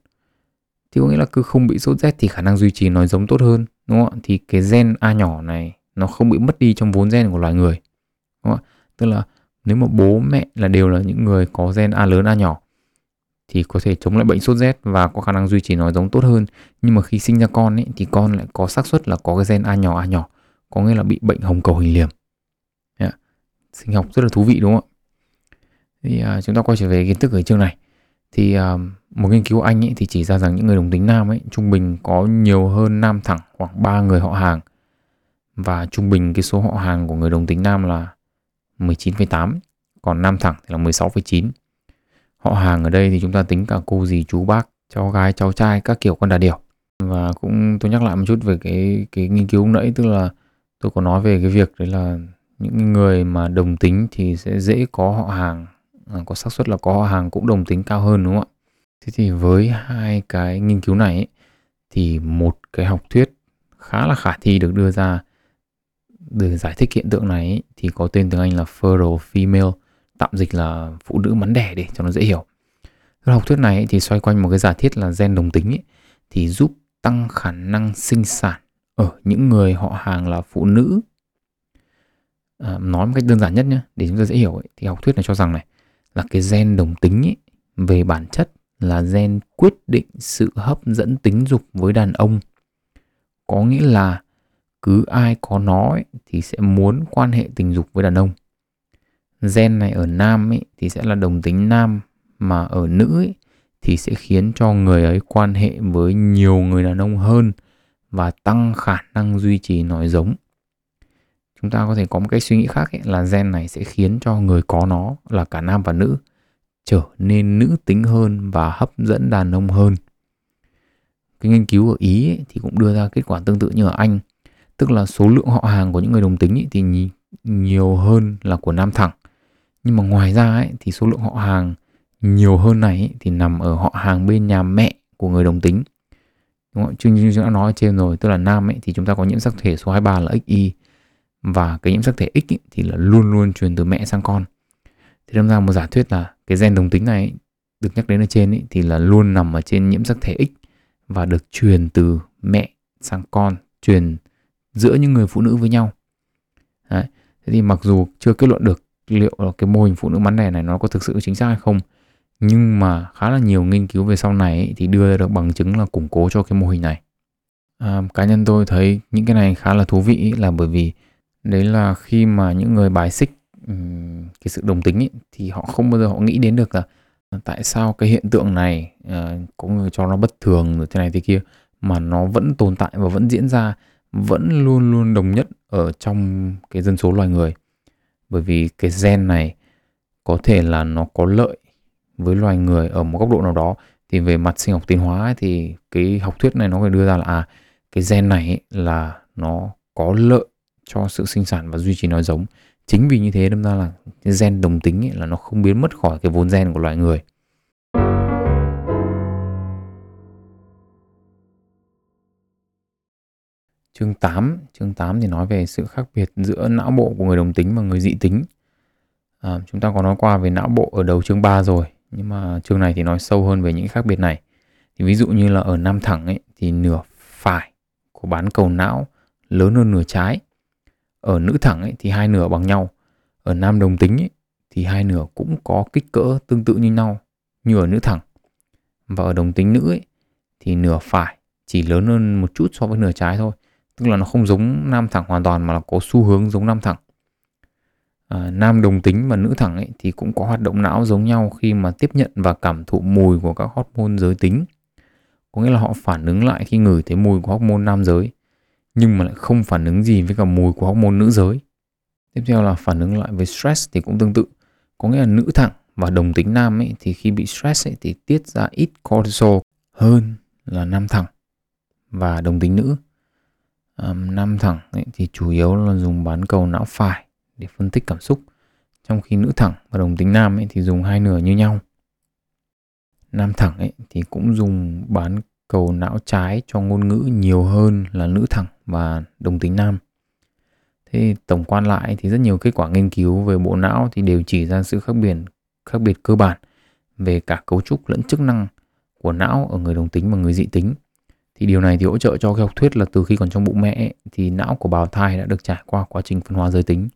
Thì có nghĩa là cứ không bị sốt rét thì khả năng duy trì nói giống tốt hơn, đúng không ạ? Thì cái gen a nhỏ này nó không bị mất đi trong vốn gen của loài người đúng không ạ? Tức là nếu mà bố mẹ là đều là những người có gen a lớn a nhỏ thì có thể chống lại bệnh sốt rét và có khả năng duy trì nói giống tốt hơn. Nhưng mà khi sinh ra con ấy thì con lại có xác suất là có cái gen a nhỏ a nhỏ. Có nghĩa là bị bệnh hồng cầu hình liềm. Yeah. sinh học rất là thú vị đúng không ạ? Thì à, chúng ta quay trở về kiến thức ở chương này. Thì à, một nghiên cứu của anh ấy thì chỉ ra rằng những người đồng tính nam ấy trung bình có nhiều hơn nam thẳng khoảng 3 người họ hàng. Và trung bình cái số họ hàng của người đồng tính nam là 19,8 còn nam thẳng thì là 16,9 họ hàng ở đây thì chúng ta tính cả cô dì chú bác cháu gái cháu trai các kiểu con đà điểu. Và cũng tôi nhắc lại một chút về cái cái nghiên cứu nãy tức là tôi có nói về cái việc đấy là những người mà đồng tính thì sẽ dễ có họ hàng à, có xác suất là có họ hàng cũng đồng tính cao hơn đúng không ạ? Thế thì với hai cái nghiên cứu này ấy, thì một cái học thuyết khá là khả thi được đưa ra để giải thích hiện tượng này ấy, thì có tên tiếng Anh là fertile female tạm dịch là phụ nữ mắn đẻ để cho nó dễ hiểu. Cái học thuyết này ấy, thì xoay quanh một cái giả thiết là gen đồng tính ấy, thì giúp tăng khả năng sinh sản ở những người họ hàng là phụ nữ. À, nói một cách đơn giản nhất nhé để chúng ta dễ hiểu ấy, thì học thuyết này cho rằng này là cái gen đồng tính ấy, về bản chất là gen quyết định sự hấp dẫn tính dục với đàn ông. Có nghĩa là cứ ai có nó ấy, thì sẽ muốn quan hệ tình dục với đàn ông. Gen này ở nam ấy, thì sẽ là đồng tính nam mà ở nữ ấy, thì sẽ khiến cho người ấy quan hệ với nhiều người đàn ông hơn và tăng khả năng duy trì nói giống. Chúng ta có thể có một cách suy nghĩ khác ấy, là gen này sẽ khiến cho người có nó là cả nam và nữ trở nên nữ tính hơn và hấp dẫn đàn ông hơn. Cái nghiên cứu ở ý ấy, thì cũng đưa ra kết quả tương tự như ở anh tức là số lượng họ hàng của những người đồng tính ý, thì nhiều hơn là của nam thẳng. Nhưng mà ngoài ra ấy, thì số lượng họ hàng nhiều hơn này ấy, thì nằm ở họ hàng bên nhà mẹ của người đồng tính. Đúng không? Chứ như chúng đã nói trên rồi tức là nam ấy thì chúng ta có nhiễm sắc thể số 23 là XY và cái nhiễm sắc thể X ấy, thì là luôn luôn truyền từ mẹ sang con. Thì đâm ra một giả thuyết là cái gen đồng tính này ấy, được nhắc đến ở trên ấy, thì là luôn nằm ở trên nhiễm sắc thể X và được truyền từ mẹ sang con truyền giữa những người phụ nữ với nhau Đấy. thế thì mặc dù chưa kết luận được liệu là cái mô hình phụ nữ bán lẻ này nó có thực sự chính xác hay không nhưng mà khá là nhiều nghiên cứu về sau này ấy, thì đưa ra được bằng chứng là củng cố cho cái mô hình này à, cá nhân tôi thấy những cái này khá là thú vị là bởi vì đấy là khi mà những người bài xích um, cái sự đồng tính ấy, thì họ không bao giờ họ nghĩ đến được là tại sao cái hiện tượng này uh, có người cho nó bất thường rồi thế này thế kia mà nó vẫn tồn tại và vẫn diễn ra vẫn luôn luôn đồng nhất ở trong cái dân số loài người. Bởi vì cái gen này có thể là nó có lợi với loài người ở một góc độ nào đó. Thì về mặt sinh học tiến hóa ấy, thì cái học thuyết này nó phải đưa ra là à cái gen này ấy, là nó có lợi cho sự sinh sản và duy trì nói giống. Chính vì như thế đâm ra là cái gen đồng tính ấy, là nó không biến mất khỏi cái vốn gen của loài người. Chương 8, chương 8 thì nói về sự khác biệt giữa não bộ của người đồng tính và người dị tính. À, chúng ta có nói qua về não bộ ở đầu chương 3 rồi, nhưng mà chương này thì nói sâu hơn về những khác biệt này. Thì ví dụ như là ở nam thẳng ấy thì nửa phải của bán cầu não lớn hơn nửa trái. Ở nữ thẳng ấy thì hai nửa bằng nhau. Ở nam đồng tính ấy, thì hai nửa cũng có kích cỡ tương tự như nhau như ở nữ thẳng. Và ở đồng tính nữ ấy, thì nửa phải chỉ lớn hơn một chút so với nửa trái thôi tức là nó không giống nam thẳng hoàn toàn mà là có xu hướng giống nam thẳng. À, nam đồng tính và nữ thẳng ấy thì cũng có hoạt động não giống nhau khi mà tiếp nhận và cảm thụ mùi của các hormone giới tính. Có nghĩa là họ phản ứng lại khi ngửi thấy mùi của hormone nam giới nhưng mà lại không phản ứng gì với cả mùi của hormone nữ giới. Tiếp theo là phản ứng lại với stress thì cũng tương tự. Có nghĩa là nữ thẳng và đồng tính nam ấy thì khi bị stress ấy thì tiết ra ít cortisol hơn là nam thẳng và đồng tính nữ um, nam thẳng ấy thì chủ yếu là dùng bán cầu não phải để phân tích cảm xúc trong khi nữ thẳng và đồng tính nam ấy thì dùng hai nửa như nhau. Nam thẳng ấy thì cũng dùng bán cầu não trái cho ngôn ngữ nhiều hơn là nữ thẳng và đồng tính nam. Thế tổng quan lại thì rất nhiều kết quả nghiên cứu về bộ não thì đều chỉ ra sự khác biệt khác biệt cơ bản về cả cấu trúc lẫn chức năng của não ở người đồng tính và người dị tính thì điều này thì hỗ trợ cho cái học thuyết là từ khi còn trong bụng mẹ thì não của bào thai đã được trải qua quá trình phân hóa giới tính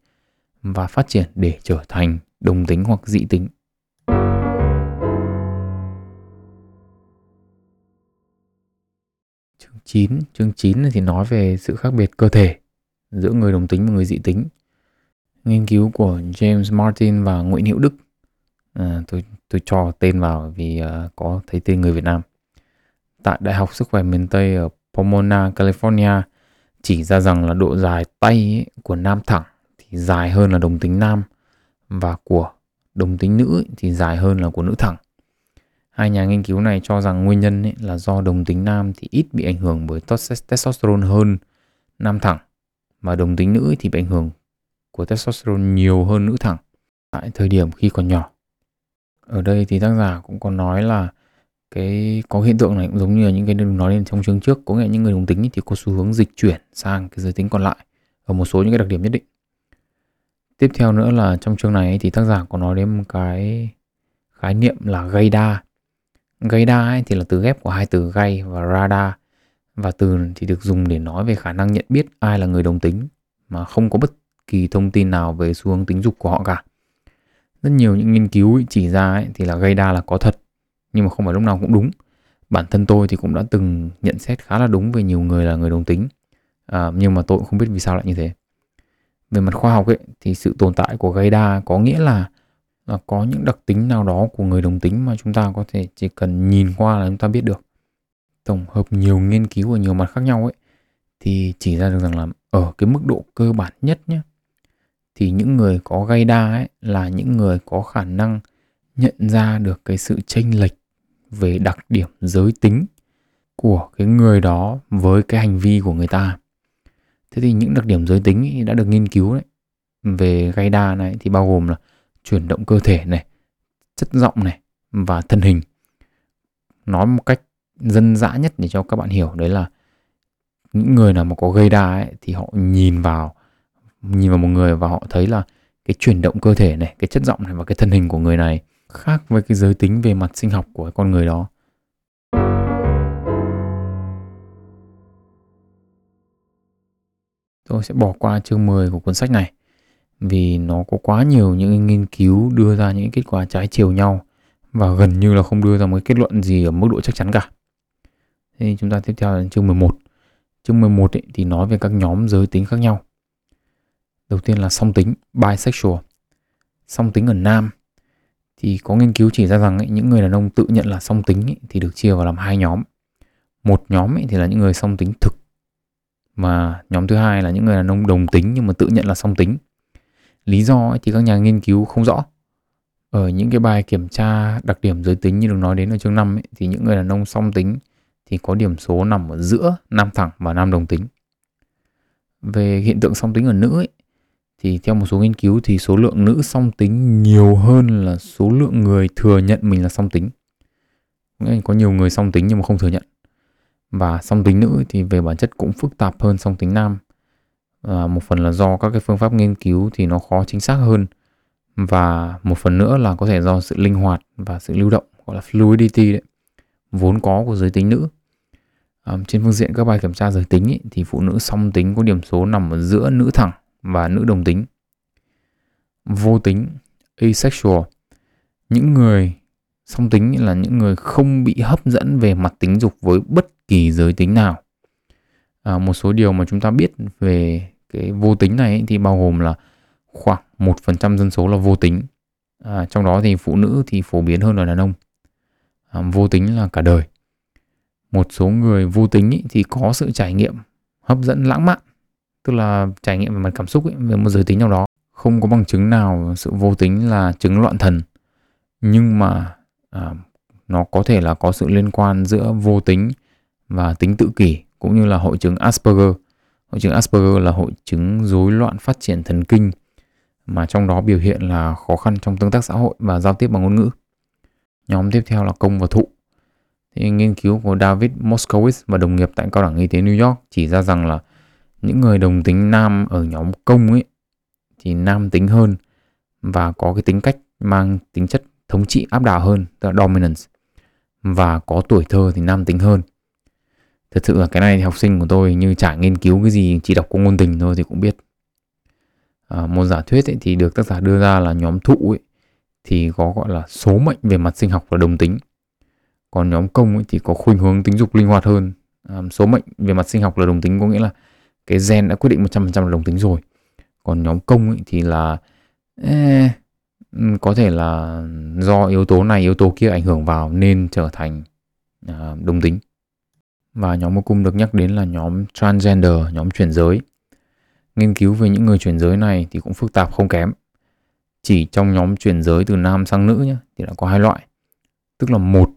và phát triển để trở thành đồng tính hoặc dị tính. Chương 9, chương 9 thì nói về sự khác biệt cơ thể giữa người đồng tính và người dị tính. Nghiên cứu của James Martin và Nguyễn Hữu Đức. À, tôi tôi cho tên vào vì uh, có thấy tên người Việt Nam. Tại Đại học Sức khỏe miền Tây ở Pomona, California chỉ ra rằng là độ dài tay ấy, của nam thẳng thì dài hơn là đồng tính nam và của đồng tính nữ thì dài hơn là của nữ thẳng. Hai nhà nghiên cứu này cho rằng nguyên nhân là do đồng tính nam thì ít bị ảnh hưởng bởi testosterone hơn nam thẳng mà đồng tính nữ thì bị ảnh hưởng của testosterone nhiều hơn nữ thẳng tại thời điểm khi còn nhỏ. Ở đây thì tác giả cũng có nói là cái có hiện tượng này cũng giống như là những cái đừng nói lên trong chương trước có nghĩa những người đồng tính thì có xu hướng dịch chuyển sang cái giới tính còn lại ở một số những cái đặc điểm nhất định. Tiếp theo nữa là trong chương này thì tác giả có nói đến một cái khái niệm là gây đa gây đa ấy thì là từ ghép của hai từ gây và radar và từ thì được dùng để nói về khả năng nhận biết ai là người đồng tính mà không có bất kỳ thông tin nào về xu hướng tính dục của họ cả. Rất nhiều những nghiên cứu chỉ ra ấy, thì là gây đa là có thật nhưng mà không phải lúc nào cũng đúng. Bản thân tôi thì cũng đã từng nhận xét khá là đúng về nhiều người là người đồng tính. À, nhưng mà tôi cũng không biết vì sao lại như thế. Về mặt khoa học ấy thì sự tồn tại của gây đa có nghĩa là là có những đặc tính nào đó của người đồng tính mà chúng ta có thể chỉ cần nhìn qua là chúng ta biết được. Tổng hợp nhiều nghiên cứu ở nhiều mặt khác nhau ấy thì chỉ ra được rằng là ở cái mức độ cơ bản nhất nhé thì những người có gây đa ấy là những người có khả năng nhận ra được cái sự chênh lệch về đặc điểm giới tính của cái người đó với cái hành vi của người ta. Thế thì những đặc điểm giới tính đã được nghiên cứu đấy. Về gây đa này thì bao gồm là chuyển động cơ thể này chất giọng này và thân hình. Nói một cách dân dã nhất để cho các bạn hiểu đấy là những người nào mà có gây đa ấy, thì họ nhìn vào nhìn vào một người và họ thấy là cái chuyển động cơ thể này cái chất giọng này và cái thân hình của người này khác với cái giới tính về mặt sinh học của con người đó tôi sẽ bỏ qua chương 10 của cuốn sách này vì nó có quá nhiều những nghiên cứu đưa ra những kết quả trái chiều nhau và gần như là không đưa ra một kết luận gì ở mức độ chắc chắn cả. Thế chúng ta tiếp theo là chương 11. Chương 11 ấy, thì nói về các nhóm giới tính khác nhau. Đầu tiên là song tính, bisexual. Song tính ở nam thì có nghiên cứu chỉ ra rằng ấy, những người đàn ông tự nhận là song tính ấy, thì được chia vào làm hai nhóm. Một nhóm ấy thì là những người song tính thực mà nhóm thứ hai là những người đàn ông đồng tính nhưng mà tự nhận là song tính. Lý do ấy thì các nhà nghiên cứu không rõ. Ở những cái bài kiểm tra đặc điểm giới tính như được nói đến ở chương 5 ấy, thì những người đàn ông song tính thì có điểm số nằm ở giữa nam thẳng và nam đồng tính. Về hiện tượng song tính ở nữ ấy, thì theo một số nghiên cứu thì số lượng nữ song tính nhiều hơn là số lượng người thừa nhận mình là song tính. Có nhiều người song tính nhưng mà không thừa nhận. Và song tính nữ thì về bản chất cũng phức tạp hơn song tính nam. À, một phần là do các cái phương pháp nghiên cứu thì nó khó chính xác hơn. Và một phần nữa là có thể do sự linh hoạt và sự lưu động gọi là fluidity đấy vốn có của giới tính nữ. À, trên phương diện các bài kiểm tra giới tính ý, thì phụ nữ song tính có điểm số nằm ở giữa nữ thẳng và nữ đồng tính vô tính asexual những người song tính là những người không bị hấp dẫn về mặt tính dục với bất kỳ giới tính nào à, một số điều mà chúng ta biết về cái vô tính này thì bao gồm là khoảng 1% dân số là vô tính. À, trong đó thì phụ nữ thì phổ biến hơn là đàn ông. À, vô tính là cả đời. Một số người vô tính ý, thì có sự trải nghiệm hấp dẫn lãng mạn, tức là trải nghiệm về mặt cảm xúc ấy, về một giới tính nào đó. Không có bằng chứng nào sự vô tính là chứng loạn thần. Nhưng mà à, nó có thể là có sự liên quan giữa vô tính và tính tự kỷ cũng như là hội chứng Asperger. Hội chứng Asperger là hội chứng rối loạn phát triển thần kinh mà trong đó biểu hiện là khó khăn trong tương tác xã hội và giao tiếp bằng ngôn ngữ. Nhóm tiếp theo là công và thụ. Thì nghiên cứu của David Moskowitz và đồng nghiệp tại Cao đẳng Y tế New York chỉ ra rằng là những người đồng tính nam ở nhóm công ấy thì nam tính hơn và có cái tính cách mang tính chất thống trị áp đảo hơn, tức là dominance và có tuổi thơ thì nam tính hơn. Thật sự là cái này thì học sinh của tôi như chả nghiên cứu cái gì, chỉ đọc qua ngôn tình thôi thì cũng biết. À, một giả thuyết ấy, thì được tác giả đưa ra là nhóm thụ ấy, thì có gọi là số mệnh về mặt sinh học là đồng tính. Còn nhóm công ấy, thì có khuynh hướng tính dục linh hoạt hơn. À, số mệnh về mặt sinh học là đồng tính có nghĩa là cái gen đã quyết định 100% là đồng tính rồi. Còn nhóm công ấy, thì là eh, có thể là do yếu tố này yếu tố kia ảnh hưởng vào nên trở thành uh, đồng tính. Và nhóm mô cùng được nhắc đến là nhóm transgender nhóm chuyển giới. Nghiên cứu về những người chuyển giới này thì cũng phức tạp không kém. Chỉ trong nhóm chuyển giới từ nam sang nữ nhé thì đã có hai loại. Tức là một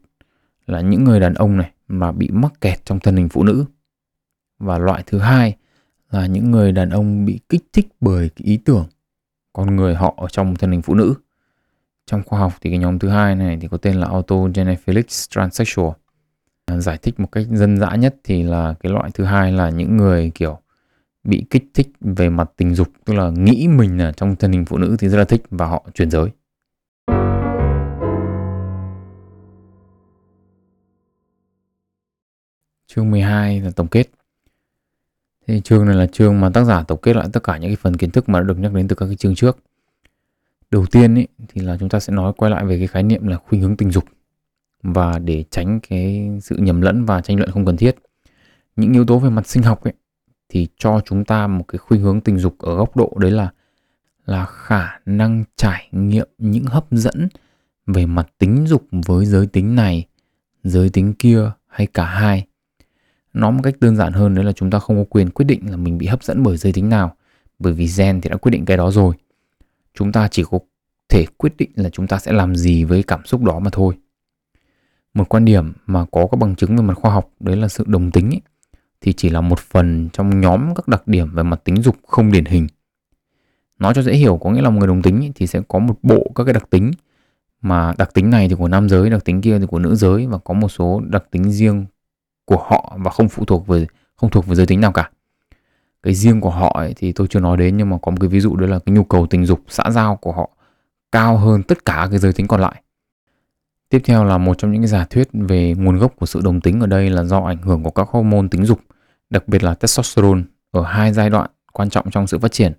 là những người đàn ông này mà bị mắc kẹt trong thân hình phụ nữ. Và loại thứ hai là những người đàn ông bị kích thích bởi cái ý tưởng con người họ ở trong thân hình phụ nữ trong khoa học thì cái nhóm thứ hai này thì có tên là autogenephilic transsexual. À, giải thích một cách dân dã nhất thì là cái loại thứ hai là những người kiểu bị kích thích về mặt tình dục, tức là nghĩ mình là trong thân hình phụ nữ thì rất là thích và họ chuyển giới. Chương 12 là tổng kết. Thì chương này là chương mà tác giả tổng kết lại tất cả những cái phần kiến thức mà đã được nhắc đến từ các cái chương trước. Đầu tiên ý, thì là chúng ta sẽ nói quay lại về cái khái niệm là khuynh hướng tình dục và để tránh cái sự nhầm lẫn và tranh luận không cần thiết. Những yếu tố về mặt sinh học ấy thì cho chúng ta một cái khuynh hướng tình dục ở góc độ đấy là là khả năng trải nghiệm những hấp dẫn về mặt tính dục với giới tính này giới tính kia hay cả hai nói một cách đơn giản hơn đấy là chúng ta không có quyền quyết định là mình bị hấp dẫn bởi giới tính nào. Bởi vì gen thì đã quyết định cái đó rồi. Chúng ta chỉ có thể quyết định là chúng ta sẽ làm gì với cảm xúc đó mà thôi. Một quan điểm mà có các bằng chứng về mặt khoa học đấy là sự đồng tính ấy, thì chỉ là một phần trong nhóm các đặc điểm về mặt tính dục không điển hình. Nói cho dễ hiểu có nghĩa là một người đồng tính ấy, thì sẽ có một bộ các cái đặc tính. Mà đặc tính này thì của nam giới đặc tính kia thì của nữ giới và có một số đặc tính riêng của họ và không phụ thuộc về không thuộc về giới tính nào cả cái riêng của họ ấy, thì tôi chưa nói đến nhưng mà có một cái ví dụ đó là cái nhu cầu tình dục xã giao của họ cao hơn tất cả cái giới tính còn lại. Tiếp theo là một trong những cái giả thuyết về nguồn gốc của sự đồng tính ở đây là do ảnh hưởng của các hormone tính dục, đặc biệt là testosterone ở hai giai đoạn quan trọng trong sự phát triển.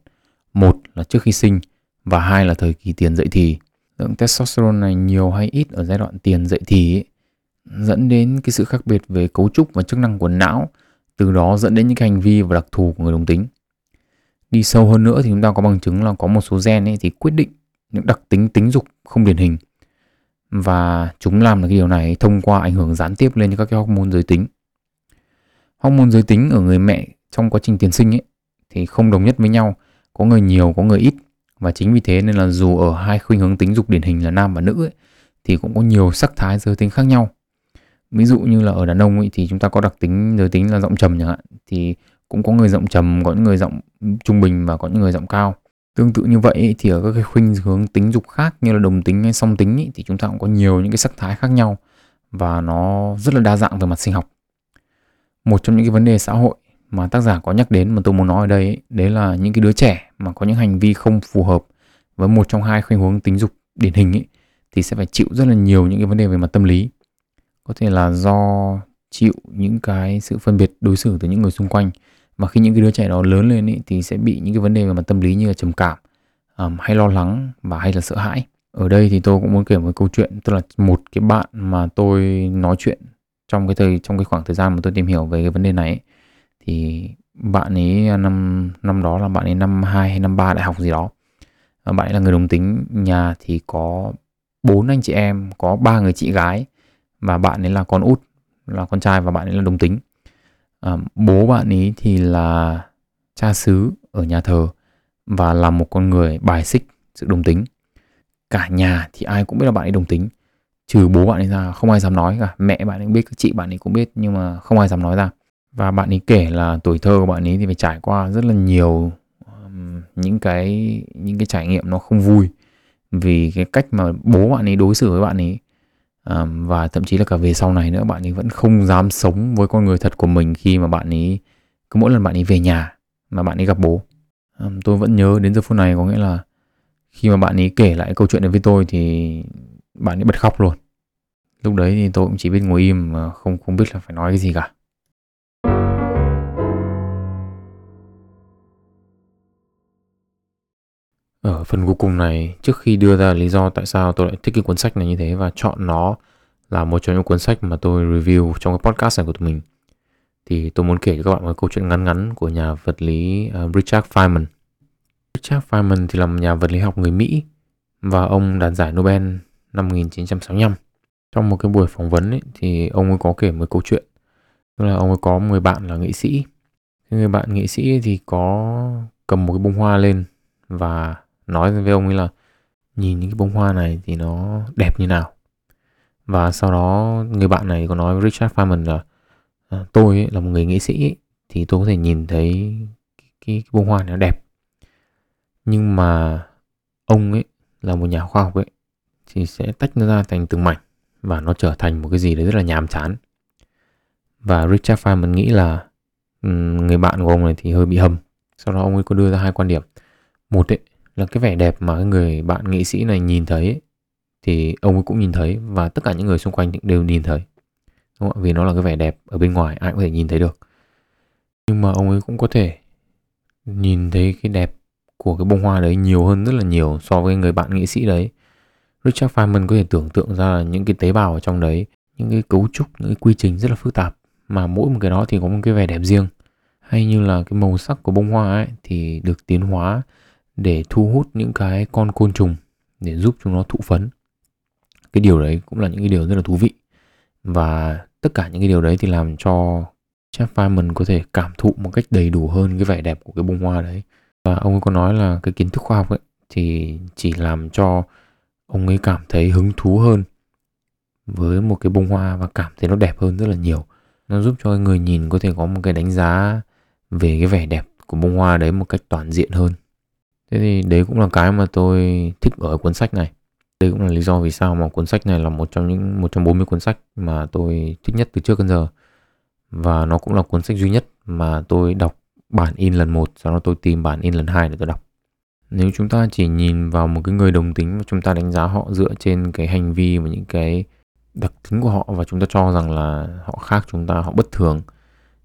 Một là trước khi sinh và hai là thời kỳ tiền dậy thì. Lượng testosterone này nhiều hay ít ở giai đoạn tiền dậy thì ấy, dẫn đến cái sự khác biệt về cấu trúc và chức năng của não từ đó dẫn đến những cái hành vi và đặc thù của người đồng tính. Đi sâu hơn nữa thì chúng ta có bằng chứng là có một số gen ấy thì quyết định những đặc tính tính dục không điển hình và chúng làm được cái điều này thông qua ảnh hưởng gián tiếp lên các cái hormone giới tính. Hormone giới tính ở người mẹ trong quá trình tiền sinh ấy thì không đồng nhất với nhau, có người nhiều có người ít và chính vì thế nên là dù ở hai khuynh hướng tính dục điển hình là nam và nữ ấy, thì cũng có nhiều sắc thái giới tính khác nhau ví dụ như là ở đàn ông ấy, thì chúng ta có đặc tính giới tính là giọng trầm chẳng hạn thì cũng có người giọng trầm có những người giọng trung bình và có những người giọng cao. Tương tự như vậy ấy, thì ở các cái khuynh hướng tính dục khác như là đồng tính hay song tính ấy, thì chúng ta cũng có nhiều những cái sắc thái khác nhau và nó rất là đa dạng về mặt sinh học. Một trong những cái vấn đề xã hội mà tác giả có nhắc đến mà tôi muốn nói ở đây ấy, đấy là những cái đứa trẻ mà có những hành vi không phù hợp với một trong hai khuynh hướng tính dục điển hình ấy, thì sẽ phải chịu rất là nhiều những cái vấn đề về mặt tâm lý có thể là do chịu những cái sự phân biệt đối xử từ những người xung quanh. Và khi những cái đứa trẻ đó lớn lên ý, thì sẽ bị những cái vấn đề về mặt tâm lý như là trầm cảm um, hay lo lắng và hay là sợ hãi. Ở đây thì tôi cũng muốn kể một câu chuyện tức là một cái bạn mà tôi nói chuyện trong cái thời trong cái khoảng thời gian mà tôi tìm hiểu về cái vấn đề này ấy, thì bạn ấy à, năm năm đó là bạn ấy năm 2 hay năm 3 đại học gì đó. Ờ, bạn ấy là người đồng tính nhà thì có bốn anh chị em có ba người chị gái và bạn ấy là con út là con trai và bạn ấy là đồng tính à, bố bạn ấy thì là cha xứ ở nhà thờ và là một con người bài xích sự đồng tính cả nhà thì ai cũng biết là bạn ấy đồng tính trừ bố bạn ấy ra không ai dám nói cả mẹ bạn ấy biết chị bạn ấy cũng biết nhưng mà không ai dám nói ra và bạn ấy kể là tuổi thơ của bạn ấy thì phải trải qua rất là nhiều um, những cái những cái trải nghiệm nó không vui vì cái cách mà bố bạn ấy đối xử với bạn ấy và thậm chí là cả về sau này nữa, bạn ấy vẫn không dám sống với con người thật của mình khi mà bạn ấy, cứ mỗi lần bạn ấy về nhà mà bạn ấy gặp bố. Tôi vẫn nhớ đến giờ phút này, có nghĩa là khi mà bạn ấy kể lại câu chuyện này với tôi thì bạn ấy bật khóc luôn. Lúc đấy thì tôi cũng chỉ biết ngồi im mà không không biết là phải nói cái gì cả. Ở phần cuối cùng này trước khi đưa ra lý do tại sao tôi lại thích cái cuốn sách này như thế và chọn nó là một trong những cuốn sách mà tôi review trong cái podcast này của tụi mình thì tôi muốn kể cho các bạn một câu chuyện ngắn ngắn của nhà vật lý uh, Richard Feynman. Richard Feynman thì là một nhà vật lý học người Mỹ và ông đạt giải Nobel năm 1965. Trong một cái buổi phỏng vấn ấy, thì ông ấy có kể một câu chuyện. Tức là ông ấy có một người bạn là nghệ sĩ. Cái người bạn nghệ sĩ thì có cầm một cái bông hoa lên và nói với ông ấy là nhìn những cái bông hoa này thì nó đẹp như nào. Và sau đó người bạn này có nói với Richard Feynman là à, tôi ấy, là một người nghệ sĩ ấy, thì tôi có thể nhìn thấy cái, cái, cái bông hoa này nó đẹp. Nhưng mà ông ấy là một nhà khoa học ấy thì sẽ tách nó ra thành từng mảnh và nó trở thành một cái gì đấy rất là nhàm chán. Và Richard Feynman nghĩ là người bạn của ông này thì hơi bị hầm. Sau đó ông ấy có đưa ra hai quan điểm. Một ấy là cái vẻ đẹp mà người bạn nghệ sĩ này nhìn thấy ấy, thì ông ấy cũng nhìn thấy và tất cả những người xung quanh đều nhìn thấy. Đúng không? Vì nó là cái vẻ đẹp ở bên ngoài ai cũng có thể nhìn thấy được. Nhưng mà ông ấy cũng có thể nhìn thấy cái đẹp của cái bông hoa đấy nhiều hơn rất là nhiều so với người bạn nghệ sĩ đấy Richard Feynman có thể tưởng tượng ra là những cái tế bào ở trong đấy, những cái cấu trúc, những cái quy trình rất là phức tạp mà mỗi một cái đó thì có một cái vẻ đẹp riêng. Hay như là cái màu sắc của bông hoa ấy thì được tiến hóa để thu hút những cái con côn trùng để giúp chúng nó thụ phấn. Cái điều đấy cũng là những cái điều rất là thú vị. Và tất cả những cái điều đấy thì làm cho Jeff Feynman có thể cảm thụ một cách đầy đủ hơn cái vẻ đẹp của cái bông hoa đấy. Và ông ấy có nói là cái kiến thức khoa học ấy thì chỉ làm cho ông ấy cảm thấy hứng thú hơn với một cái bông hoa và cảm thấy nó đẹp hơn rất là nhiều nó giúp cho người nhìn có thể có một cái đánh giá về cái vẻ đẹp của bông hoa đấy một cách toàn diện hơn thế thì đấy cũng là cái mà tôi thích ở cuốn sách này. Đây cũng là lý do vì sao mà cuốn sách này là một trong những, một trong 40 cuốn sách mà tôi thích nhất từ trước đến giờ. Và nó cũng là cuốn sách duy nhất mà tôi đọc bản in lần một, sau đó tôi tìm bản in lần hai để tôi đọc. Nếu chúng ta chỉ nhìn vào một cái người đồng tính và chúng ta đánh giá họ dựa trên cái hành vi và những cái đặc tính của họ và chúng ta cho rằng là họ khác chúng ta, họ bất thường,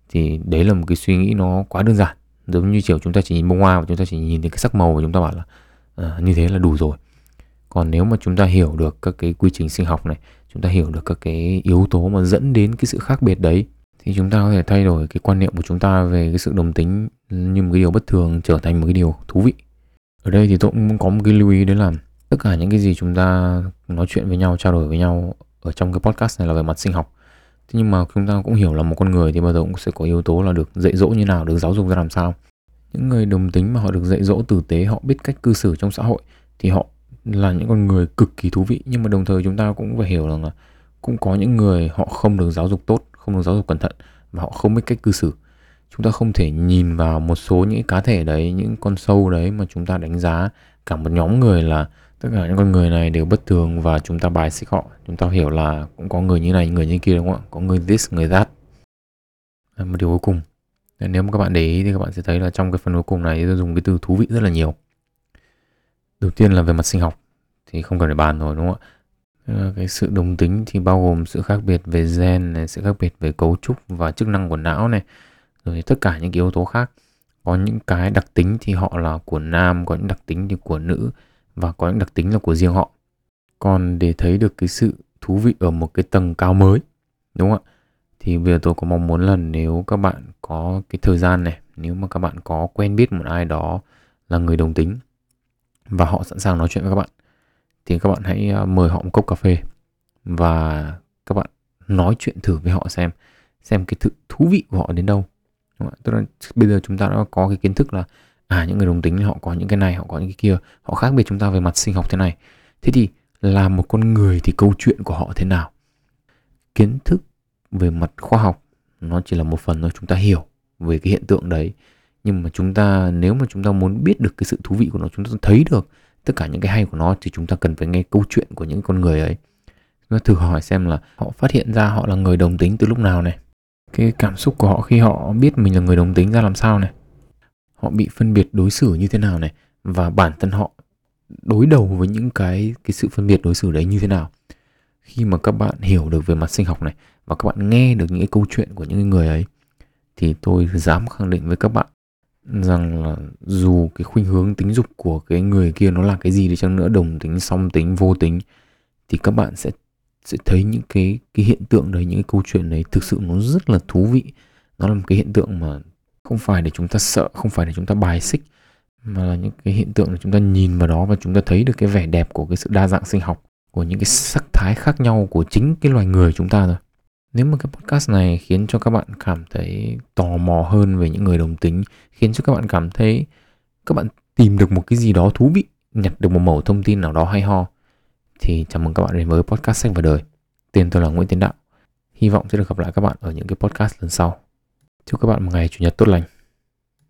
thì đấy là một cái suy nghĩ nó quá đơn giản giống như kiểu chúng ta chỉ nhìn bông hoa và chúng ta chỉ nhìn thấy cái sắc màu và chúng ta bảo là à, như thế là đủ rồi. Còn nếu mà chúng ta hiểu được các cái quy trình sinh học này chúng ta hiểu được các cái yếu tố mà dẫn đến cái sự khác biệt đấy thì chúng ta có thể thay đổi cái quan niệm của chúng ta về cái sự đồng tính như một cái điều bất thường trở thành một cái điều thú vị. Ở đây thì tôi cũng có một cái lưu ý đấy là tất cả những cái gì chúng ta nói chuyện với nhau trao đổi với nhau ở trong cái podcast này là về mặt sinh học thế nhưng mà chúng ta cũng hiểu là một con người thì bao giờ cũng sẽ có yếu tố là được dạy dỗ như nào, được giáo dục ra làm sao. Những người đồng tính mà họ được dạy dỗ tử tế, họ biết cách cư xử trong xã hội thì họ là những con người cực kỳ thú vị. Nhưng mà đồng thời chúng ta cũng phải hiểu rằng là cũng có những người họ không được giáo dục tốt, không được giáo dục cẩn thận và họ không biết cách cư xử. Chúng ta không thể nhìn vào một số những cá thể đấy, những con sâu đấy mà chúng ta đánh giá cả một nhóm người là tất cả những con người này đều bất thường và chúng ta bài xích họ. Chúng ta hiểu là cũng có người như này, người như kia đúng không ạ? Có người this, người that. Một điều cuối cùng. Nếu mà các bạn để ý thì các bạn sẽ thấy là trong cái phần cuối cùng này tôi dùng cái từ thú vị rất là nhiều. Đầu tiên là về mặt sinh học, thì không cần phải bàn rồi đúng không ạ? Cái sự đồng tính thì bao gồm sự khác biệt về gen này, sự khác biệt về cấu trúc và chức năng của não này, rồi tất cả những cái yếu tố khác. Có những cái đặc tính thì họ là của nam, có những đặc tính thì của nữ và có những đặc tính là của riêng họ. Còn để thấy được cái sự thú vị ở một cái tầng cao mới, đúng không ạ? Thì bây giờ tôi có mong muốn là nếu các bạn có cái thời gian này, nếu mà các bạn có quen biết một ai đó là người đồng tính và họ sẵn sàng nói chuyện với các bạn, thì các bạn hãy à, mời họ một cốc cà phê và các bạn nói chuyện thử với họ xem xem cái sự thú vị của họ đến đâu, đúng tức là bây giờ chúng ta đã có cái kiến thức là à những người đồng tính họ có những cái này, họ có những cái kia, họ khác biệt chúng ta về mặt sinh học thế này. Thế thì là một con người thì câu chuyện của họ thế nào? Kiến thức về mặt khoa học, nó chỉ là một phần thôi, chúng ta hiểu về cái hiện tượng đấy. Nhưng mà chúng ta, nếu mà chúng ta muốn biết được cái sự thú vị của nó, chúng ta thấy được tất cả những cái hay của nó, thì chúng ta cần phải nghe câu chuyện của những con người ấy. Chúng ta thử hỏi xem là họ phát hiện ra họ là người đồng tính từ lúc nào này. Cái cảm xúc của họ khi họ biết mình là người đồng tính ra làm sao này họ bị phân biệt đối xử như thế nào này, và bản thân họ đối đầu với những cái cái sự phân biệt đối xử đấy như thế nào. Khi mà các bạn hiểu được về mặt sinh học này, và các bạn nghe được những cái câu chuyện của những người ấy, thì tôi dám khẳng định với các bạn rằng là dù cái khuynh hướng tính dục của cái người kia nó là cái gì đi chăng nữa, đồng tính, song tính, vô tính, thì các bạn sẽ sẽ thấy những cái cái hiện tượng đấy, những cái câu chuyện đấy thực sự nó rất là thú vị. Nó là một cái hiện tượng mà không phải để chúng ta sợ, không phải để chúng ta bài xích, mà là những cái hiện tượng là chúng ta nhìn vào đó và chúng ta thấy được cái vẻ đẹp của cái sự đa dạng sinh học, của những cái sắc thái khác nhau của chính cái loài người chúng ta rồi nếu mà cái podcast này khiến cho các bạn cảm thấy tò mò hơn về những người đồng tính, khiến cho các bạn cảm thấy các bạn tìm được một cái gì đó thú vị, nhặt được một mẩu thông tin nào đó hay ho, thì chào mừng các bạn đến với podcast sách và đời. Tên tôi là Nguyễn Tiến Đạo. Hy vọng sẽ được gặp lại các bạn ở những cái podcast lần sau chúc các bạn một ngày chủ nhật tốt lành.